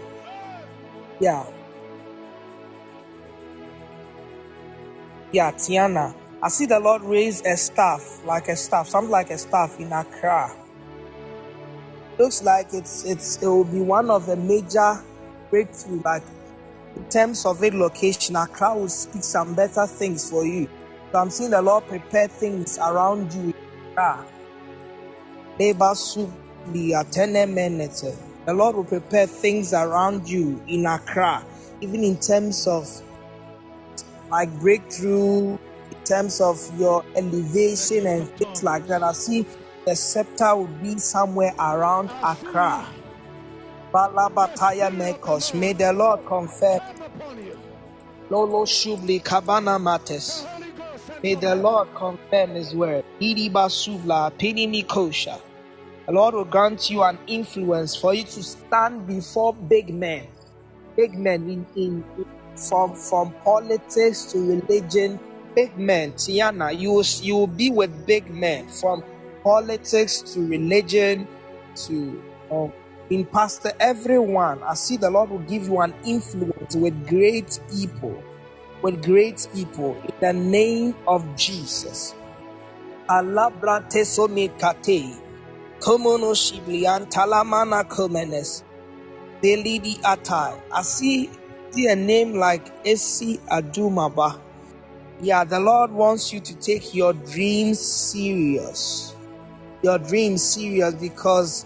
yeah, yeah, Tiana. I see the Lord raise a staff, like a staff, something like a staff in Accra. Looks like it's it's it will be one of the major breakthrough, like in terms of its location. Accra will speak some better things for you. So I'm seeing the Lord prepare things around you. The Lord will prepare things around you in Accra, even in terms of like breakthrough, in terms of your elevation and things like that. I see the scepter will be somewhere around Accra. Balabataya Mekos. May the Lord confirm. Lolo Shubli Kabana Mates. May the Lord confirm His word. Idibasubla Pinimikosha. The Lord will grant you an influence for you to stand before big men, big men in, in, from from politics to religion, big men. Tiana, you will, you will be with big men from politics to religion to um, in pastor everyone. I see the Lord will give you an influence with great people with great people in the name of Jesus. Alabra tesomikate. Komono shiblian talamana komenes. Delidi atai. I see, a name like Esi Adumaba. Yeah, the Lord wants you to take your dreams serious. Your dreams serious because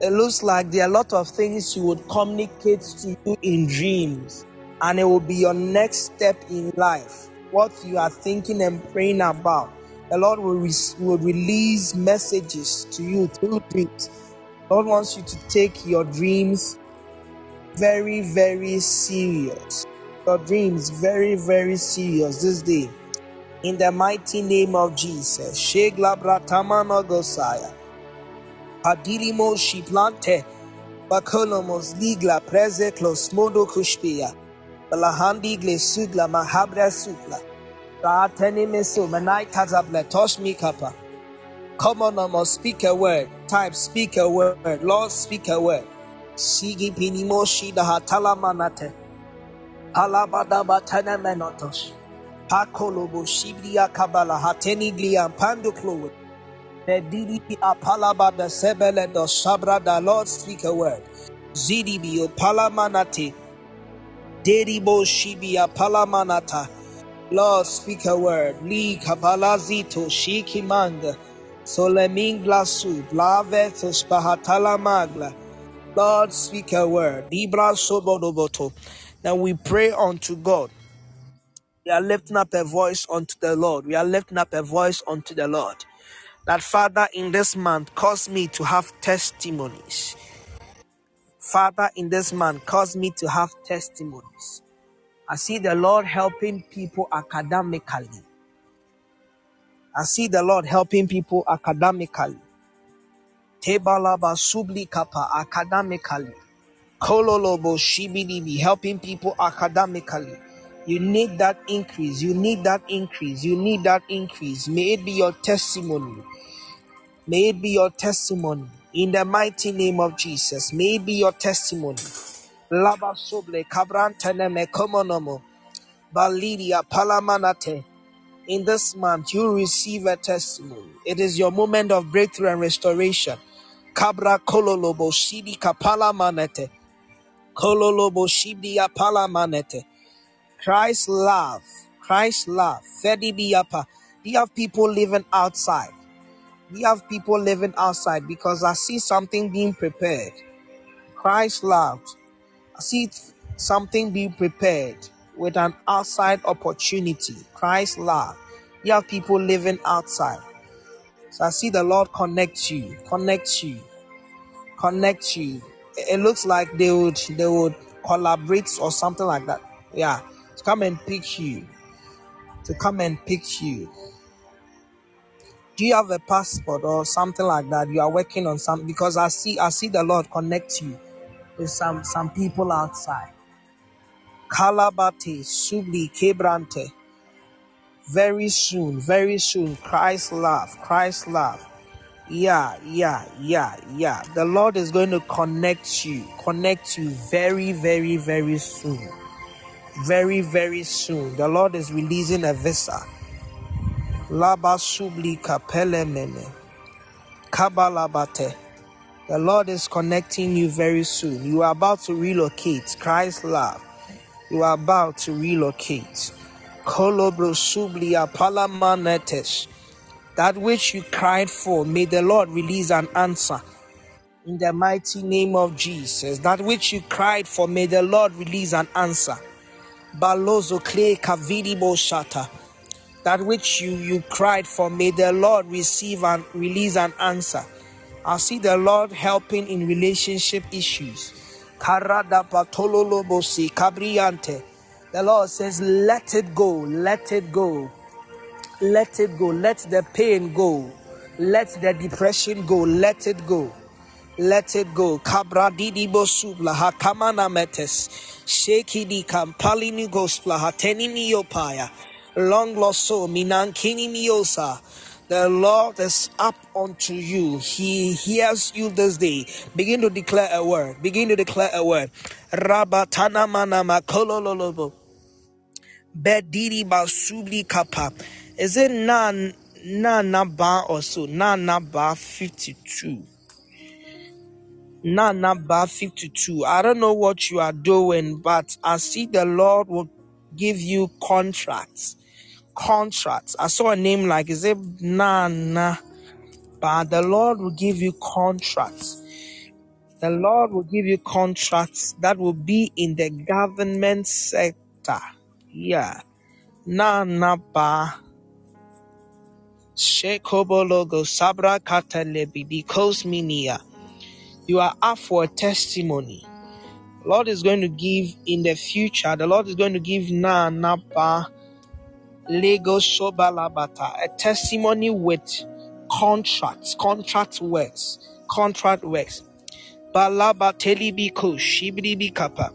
it looks like there are a lot of things He would communicate to you in dreams and it will be your next step in life. What you are thinking and praying about, the Lord will, re- will release messages to you through dreams. God wants you to take your dreams very, very serious. Your dreams very, very serious this day. In the mighty name of Jesus. Shegla bratamano gosaya. Adilimo shiplante. Bakolomos ligla preze modo kushpia. Balahandi glesugla mahabra sugla. Raateni meso manai tazable tosh mi kapa. Come on, Amo, speak a word. Type, speak a word. Lord, speak a word. Sigi pinimo shida hatala manate. Halabada batana menotos. Pakolobo shibria kabala hateni gliam pandu klowe. Medidi apalabada sebele do sabra da Lord speak a word. Zidibi opalamanate. Shibia Palamanata. Lord, speak a word. Li Kabalazito Shikimanga. Solemingla Sud. Lavetos Pahatala Magla. Lord, speak a word. Libra Sobodoboto. Now we pray unto God. We are lifting up a voice unto the Lord. We are lifting up a voice unto the Lord. That Father, in this month, cause me to have testimonies. Father, in this month, cause me to have testimonies. I see the Lord helping people academically. I see the Lord helping people academically. Tebalaba subli kapa academically. Kololobo shibidibi helping people academically. You need that increase. You need that increase. You need that increase. May it be your testimony. May it be your testimony. In the mighty name of Jesus. May be your testimony. Laba suble kabranteneme komonomo. Balidia Palamanate. In this month, you receive a testimony. It is your moment of breakthrough and restoration. Kabra kololobo shidi kapala manete. Kololobo shidi apala manete. Christ love. Christ love. Fedi biyapa. Do you have people living outside? We have people living outside because I see something being prepared. Christ loved. I see something being prepared with an outside opportunity. Christ love. You have people living outside. So I see the Lord connect you, connect you, connect you. It looks like they would they would collaborate or something like that. Yeah, to come and pick you, to come and pick you. Do you have a passport or something like that? You are working on some because I see I see the Lord connect you with some some people outside. Kalabate, Subli, Kebrante. Very soon, very soon, Christ love, Christ love. Yeah, yeah, yeah, yeah. The Lord is going to connect you, connect you very, very, very soon. Very, very soon. The Lord is releasing a visa. Laba subli kapele mene. The Lord is connecting you very soon. You are about to relocate. Christ love. You are about to relocate. Kolobro sublia palamanetes. That which you cried for, may the Lord release an answer. In the mighty name of Jesus. That which you cried for, may the Lord release an answer. Balozo clay kavidi. That which you, you cried for, may the Lord receive and release an answer. I see the Lord helping in relationship issues. The Lord says, Let it go, let it go, let it go, let the pain go, let the depression go, let it go. Let it go. Kabra didi bosubla hakamana metes. Sheki di kampalini gospla hateni miopaya. Long lost soul minankini miosa. The Lord is up unto you. He hears you this day. Begin to declare a word. Begin to declare a word. Rabatana manama kolololobo. Bediri basubli kapa. Is it nan ba or so? ba 52. ba 52. I don't know what you are doing, but I see the Lord will give you contracts. Contracts. I saw a name like is it Nana? But the Lord will give you contracts. The Lord will give you contracts that will be in the government sector. Yeah. Nana na ba. Shekobologo sabra katalebidikos minia. You are up for a testimony. Lord is going to give in the future. The Lord is going to give na ba. Lego sobalabata. A testimony with contracts, contract works, contract works. Balaba telibiko shibidi kapa.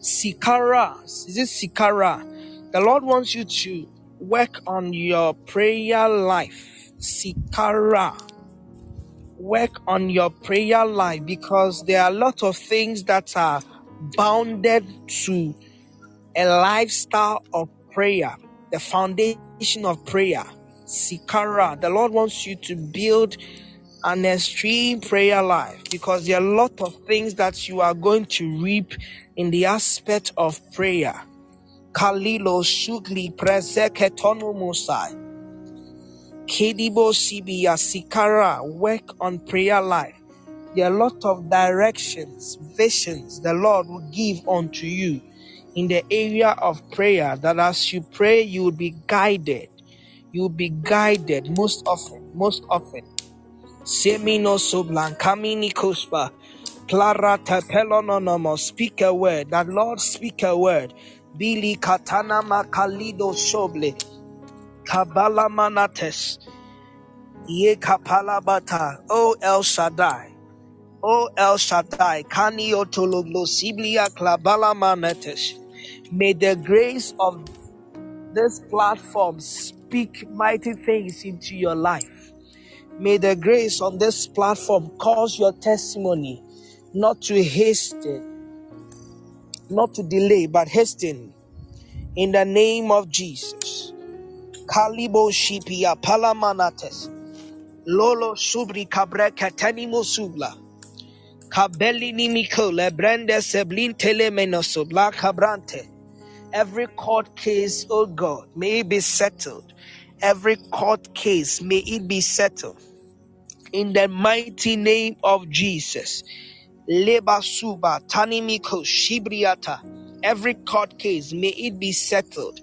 Sikara. Is it Sikara? The Lord wants you to work on your prayer life. Sikara. Work on your prayer life because there are a lot of things that are bounded to a lifestyle of prayer, the foundation of prayer. Sikara. The Lord wants you to build an extreme prayer life because there are a lot of things that you are going to reap in the aspect of prayer. Kalilo Prezeketonu Musai. Kedibo Sibia Sikara work on prayer life. There are a lot of directions, visions the Lord will give unto you in the area of prayer that as you pray, you will be guided. You will be guided most often, most often Semino sublankamini kuspa. Clara tepelononomo. Speak a word. That Lord speak a word. Bili katana makalido shoble. Kabala manates. Ye kapalabata. O El Shaddai. O El Shaddai. Kani otologlo siblia klabala manates. May the grace of this platform speak mighty things into your life. May the grace on this platform cause your testimony not to hasten, not to delay, but hasten in the name of Jesus. Kalibo shipia palamanates. Lolo subri subla. Seblin. Every court case, oh God, may it be settled Every court case, may it be settled in the mighty name of Jesus. Leba suba tanimiko shibriata. Every court case, may it be settled.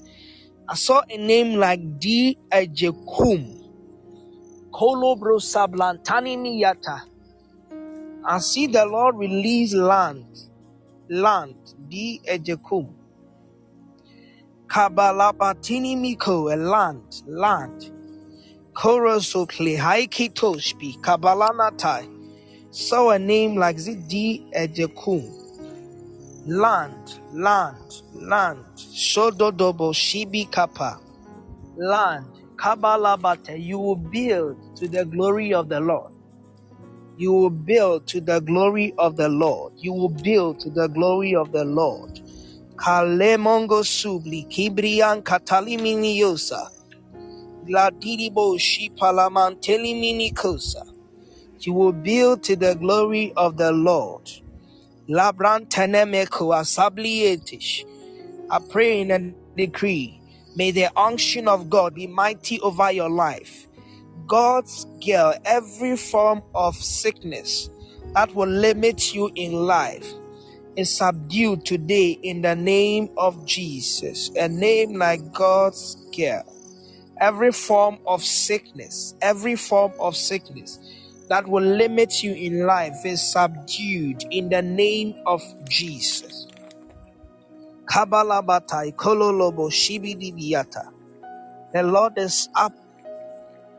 I saw a name like D. Ejekum. Kolobro sablantani miyata. I see the Lord release land. Land. D. Ejekum. Kabalabatini miko. A land. Land. Korosokle haikitoshpi. Kabalanatai. Saw a name like D. Ejekum. Land. Land. Land. Shododobo shibi kapa. Land. Kabalabate. You will build to the glory of the Lord. You will build to the glory of the Lord. You will build to the glory of the Lord. Kalemongo subli kibrian kataliminiosa. Gladidibo shipalamantelimini You will build to the glory of the Lord. Labran tenemeko asablietish. I pray in a decree. May the unction of God be mighty over your life. God's girl, every form of sickness that will limit you in life is subdued today in the name of Jesus. A name like God's care. Every form of sickness, every form of sickness that will limit you in life is subdued in the name of Jesus. Kabalabatai kololobo shibidibiyata. The Lord is up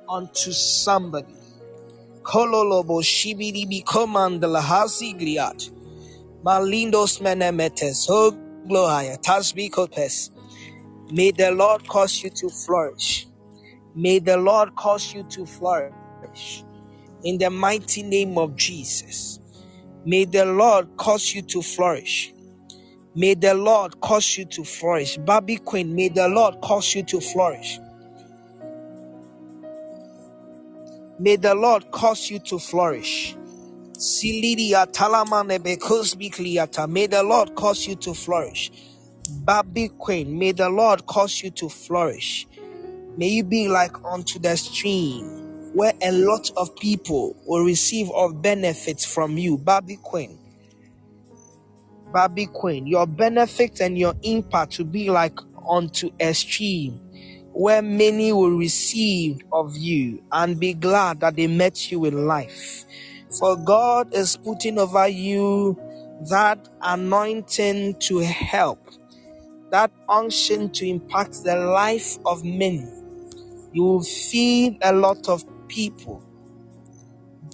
unto somebody. Kololobo shibidi komandala hasi griat. Malindos menemetes ho gloria tasbikopes. May the Lord cause you to flourish. May the Lord cause you to flourish. In the mighty name of Jesus. May the Lord cause you to flourish. May the Lord cause you to flourish. Baby Queen, may the Lord cause you to flourish. May the Lord cause you to flourish. Silidia May the Lord cause you to flourish. Baby Queen, may the Lord cause you to flourish. May you be like unto the stream where a lot of people will receive of benefits from you. Baby Queen. Baby Queen, your benefits and your impact will be like unto a stream where many will receive of you and be glad that they met you in life. For God is putting over you that anointing to help, that unction to impact the life of many. You will feed a lot of people.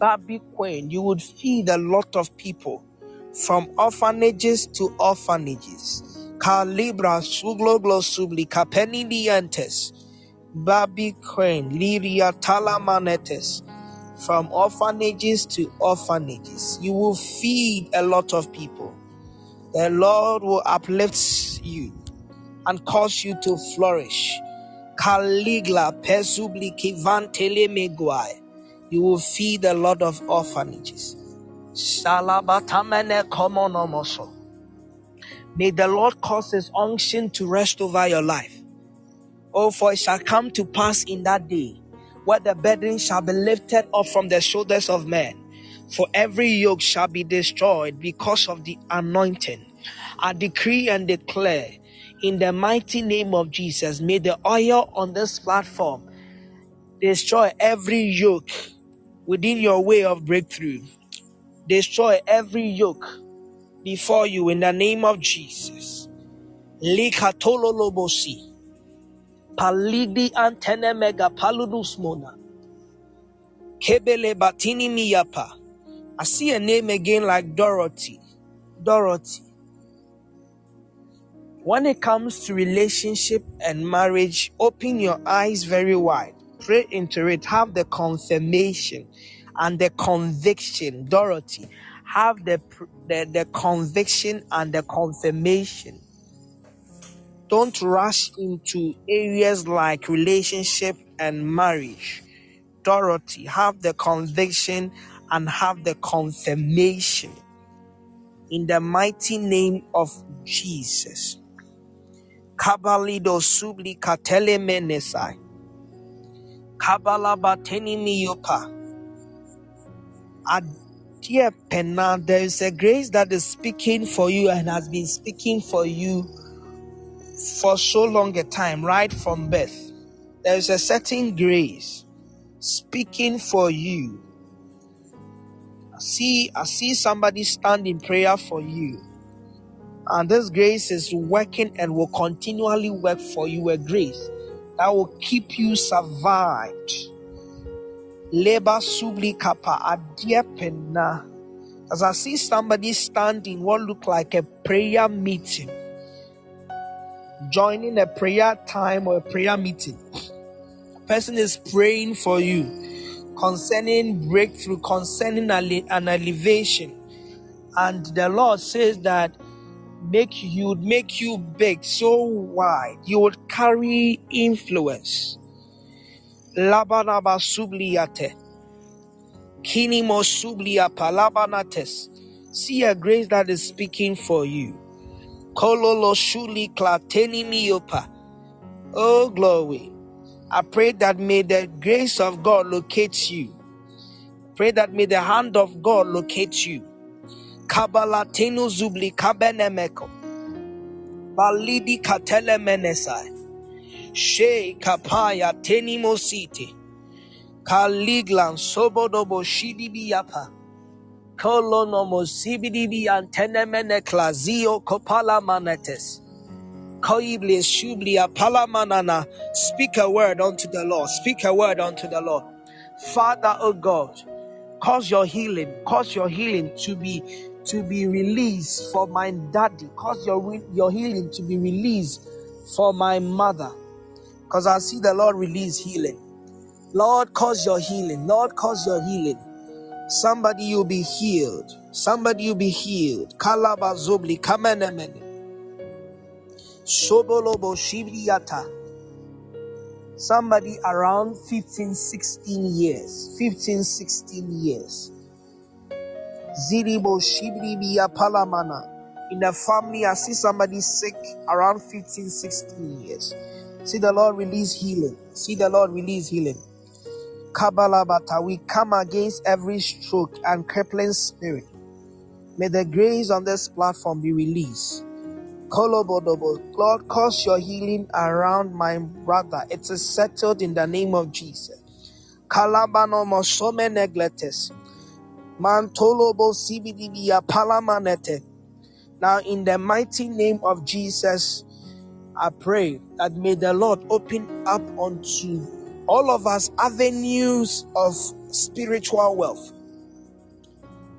Baby Queen, you would feed a lot of people from orphanages to orphanages. Calibra sugloglo subli capenidientes. Baby Queen, Liria Talamanetes. From orphanages to orphanages. You will feed a lot of people. The Lord will uplift you and cause you to flourish. Caligla pesubli kivantele meguai. You will feed a lot of orphanages. Shalabatamene komonomoso. May the Lord cause his unction to rest over your life. Oh, for it shall come to pass in that day where the burden shall be lifted up from the shoulders of men. For every yoke shall be destroyed because of the anointing. I decree and declare in the mighty name of Jesus, may the oil on this platform destroy every yoke within your way of breakthrough. Destroy every yoke before you in the name of Jesus. Likatololobosi. Palidi antene mega paludus mona. Kebele batini miyapa. I see a name again like Dorothy. Dorothy. When it comes to relationship and marriage, open your eyes very wide. Pray into it. Have the confirmation and the conviction. Dorothy, have the, the, the conviction and the confirmation don't rush into areas like relationship and marriage. Dorothy, have the conviction and have the confirmation in the mighty name of Jesus. Kabalido subli katele menesai. Miyopa. Dear Penna, there is a grace that is speaking for you and has been speaking for you for so long a time, right from birth. There is a certain grace speaking for you. I see, I see somebody stand in prayer for you. And this grace is working and will continually work for you. A grace that will keep you survived. Leba subli kapa adiepena. As I see somebody standing, what look like a prayer meeting, joining a prayer time or a prayer meeting. Person is praying for you concerning breakthrough, concerning an elevation, and the Lord says that make you would make you big, so wide, you would carry influence. Labanaba subliate. Kinimo sublia palabanates. See a grace that is speaking for you. Kololo shuli klateni miopa. Oh glory. I pray that may the grace of God locate you. Pray that may the hand of God locate you. Kabalatenu zubli kabenemeko. Balidi katele menesai. She kapaya tenimositi. Kaliglan sobodobo shidibiyapa. Kolonomo sibidibi antenemene klazio kopala manetes. Koible shublia palamanana. Speak a word unto the Lord. Speak a word unto the Lord. Father, O God, cause your healing, cause your healing to be to be released for my daddy. Cause your your healing to be released for my mother. Because I see the Lord release healing. Lord, cause your healing. Lord, cause your healing. Somebody you'll be healed. Somebody you'll be healed. Kalabazobli kamenemene. Sobolobo shibriyata. Somebody around 15, 16 years. 15, 16 years. Ziribo shibribiya palamana. In the family, I see somebody sick around 15, 16 years. See the Lord release healing. See the Lord release healing. Kabbalabata, we come against every stroke and crippling spirit. May the grace on this platform be released. Kolobodobo, Lord, cause your healing around my brother. It is settled in the name of Jesus. Kalabano mosome negletes. Mantolobo sibidibia palamanete. Now, in the mighty name of Jesus, I pray that may the Lord open up unto all of us avenues of spiritual wealth.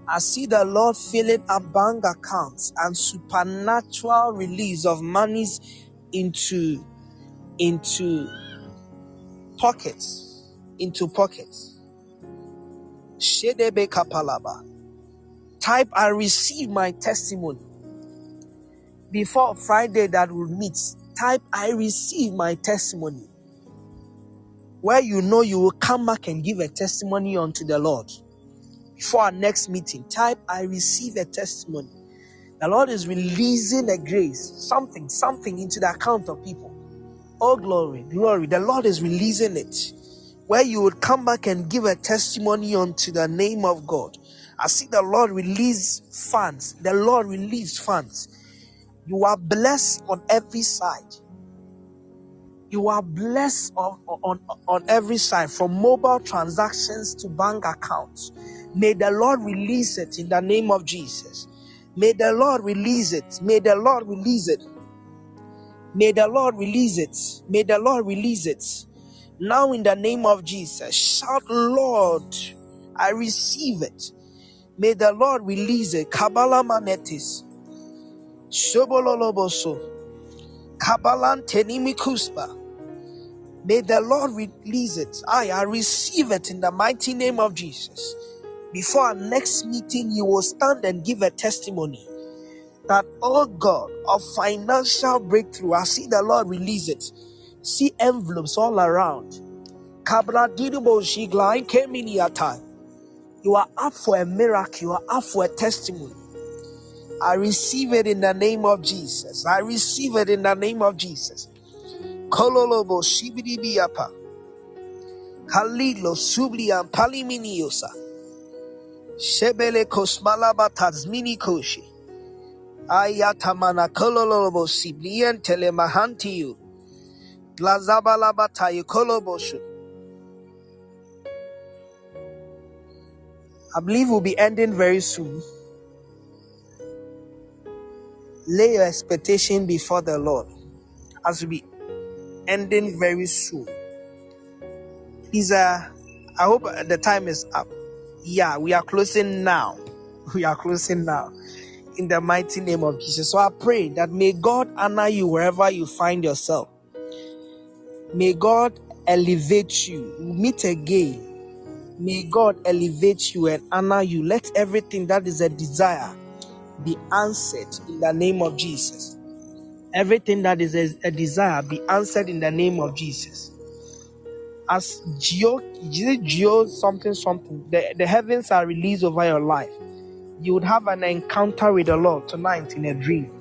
I see the Lord filling up bank accounts and supernatural release of monies into into pockets into pockets. Shedebe kapalaba. Type I receive my testimony. Before Friday that will meet, type I receive my testimony where you know you will come back and give a testimony unto the Lord. Before our next meeting, type, I receive a testimony. The Lord is releasing a grace, something, something into the account of people. Oh, glory, glory. The Lord is releasing it. Where you would come back and give a testimony unto the name of God. I see the Lord release funds. The Lord release funds. You are blessed on every side. You are blessed on, on, on every side, from mobile transactions to bank accounts. May the Lord release it in the name of Jesus. May the Lord release it. May the Lord release it. May the Lord release it. May the Lord release it. Now, in the name of Jesus, shout, Lord, I receive it. May the Lord release it. Kabbalah manetis. Sobololoboso. Kabbalan tenimikuspa. May the Lord release it. I, I receive it in the mighty name of Jesus. Before our next meeting, you will stand and give a testimony that, oh God, of financial breakthrough. I see the Lord release it. See envelopes all around. You are up for a miracle. You are up for a testimony. I receive it in the name of Jesus. I receive it in the name of Jesus. Kololobo shibidibiapa. Kalilo sublian paliminiosa. Shebele kosmalaba tazmini koshi. Ayatamana kololobo siblien telemahantiyu. Glazabalaba tayu koloboshu. I believe we'll be ending very soon. Lay your expectation before the Lord as we be ending very soon. Is uh, I hope the time is up. Yeah, we are closing now. <laughs> We are closing now. In the mighty name of Jesus. So I pray that may God honor you wherever you find yourself. May God elevate you. Meet again. May God elevate you and honor you. Let everything that is a desire be answered in the name of Jesus. Everything that is a, a desire be answered in the name of Jesus. As Geo, Geo something something, the, the heavens are released over your life. You would have an encounter with the Lord tonight in a dream.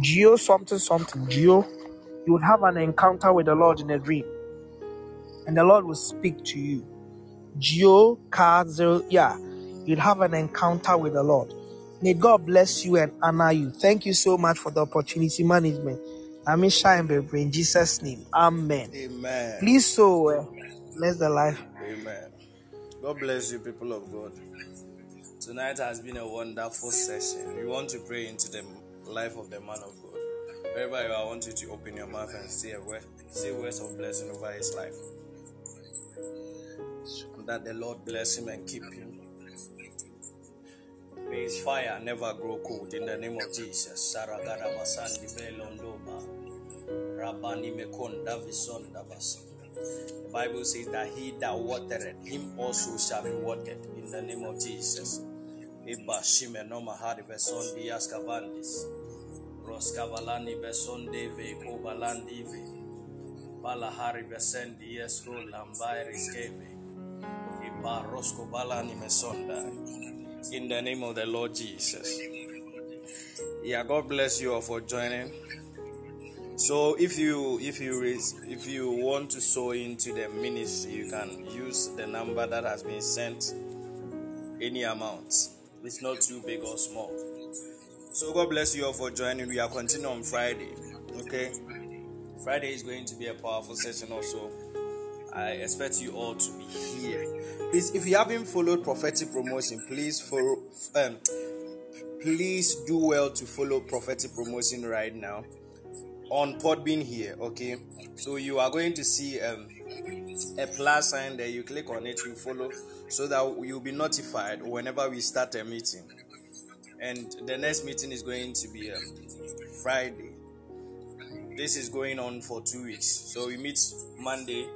Geo something something, Geo, you would have an encounter with the Lord in a dream. And the Lord will speak to you. Geo Kazel, yeah, you'd have an encounter with the Lord. May God bless you and honor you. Thank you so much for the opportunity management. I'm in Shine in Jesus' name. Amen. Amen. Please so uh, bless the life. Amen. God bless you, people of God. Tonight has been a wonderful session. We want to pray into the life of the man of God. Wherever you are, I want you to open your mouth and say a word, say words of blessing over his life. That the Lord bless him and keep him. May his fire never grow cold in the name of Jesus. Basandi belondoba. Rabani. The Bible says that he that watered him also shall be watered in the name of Jesus. Iba shime no mahari beson dias beson deve. Balahari rolambai riskeve. Iba rosko balani mesonda in the name of the Lord Jesus. Yeah, God bless you all for joining. So if you if you if you want to sow into the ministry, you can use the number that has been sent. Any amount. It's not too big or small. So God bless you all for joining. We are continuing on Friday. Okay. Friday is going to be a powerful session also. I expect you all to be here. Please, if you haven't followed prophetic promotion, please follow. Um, please do well to follow prophetic promotion right now on Podbean here. Okay, so you are going to see um, a plus sign there. You click on it, you follow, so that you'll be notified whenever we start a meeting. And the next meeting is going to be um, Friday. This is going on for two weeks. So we meet Monday,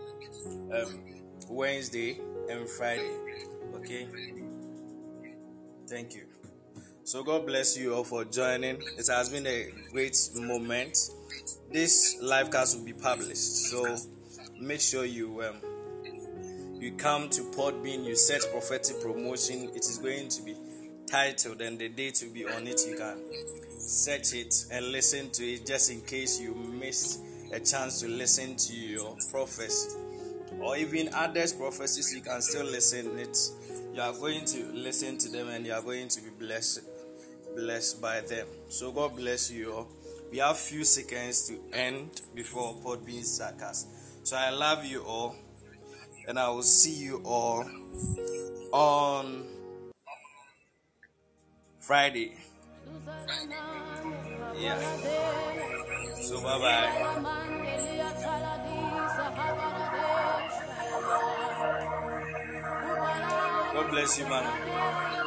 um, Wednesday and Friday. Okay. Thank you. So God bless you all for joining. It has been a great moment. This live cast will be published, so make sure you um, you come to Podbean. You search prophetic promotion. It is going to be titled, and the date will be on it. You can search it and listen to it, just in case you missed a chance to listen to your prophecy or even others' prophecies, you can still listen it. You are going to listen to them and you are going to be blessed blessed by them. So God bless you all. We have few seconds to end before Podbean Sakas. So I love you all and I will see you all on Friday. Yeah. So bye bye. God bless you, man.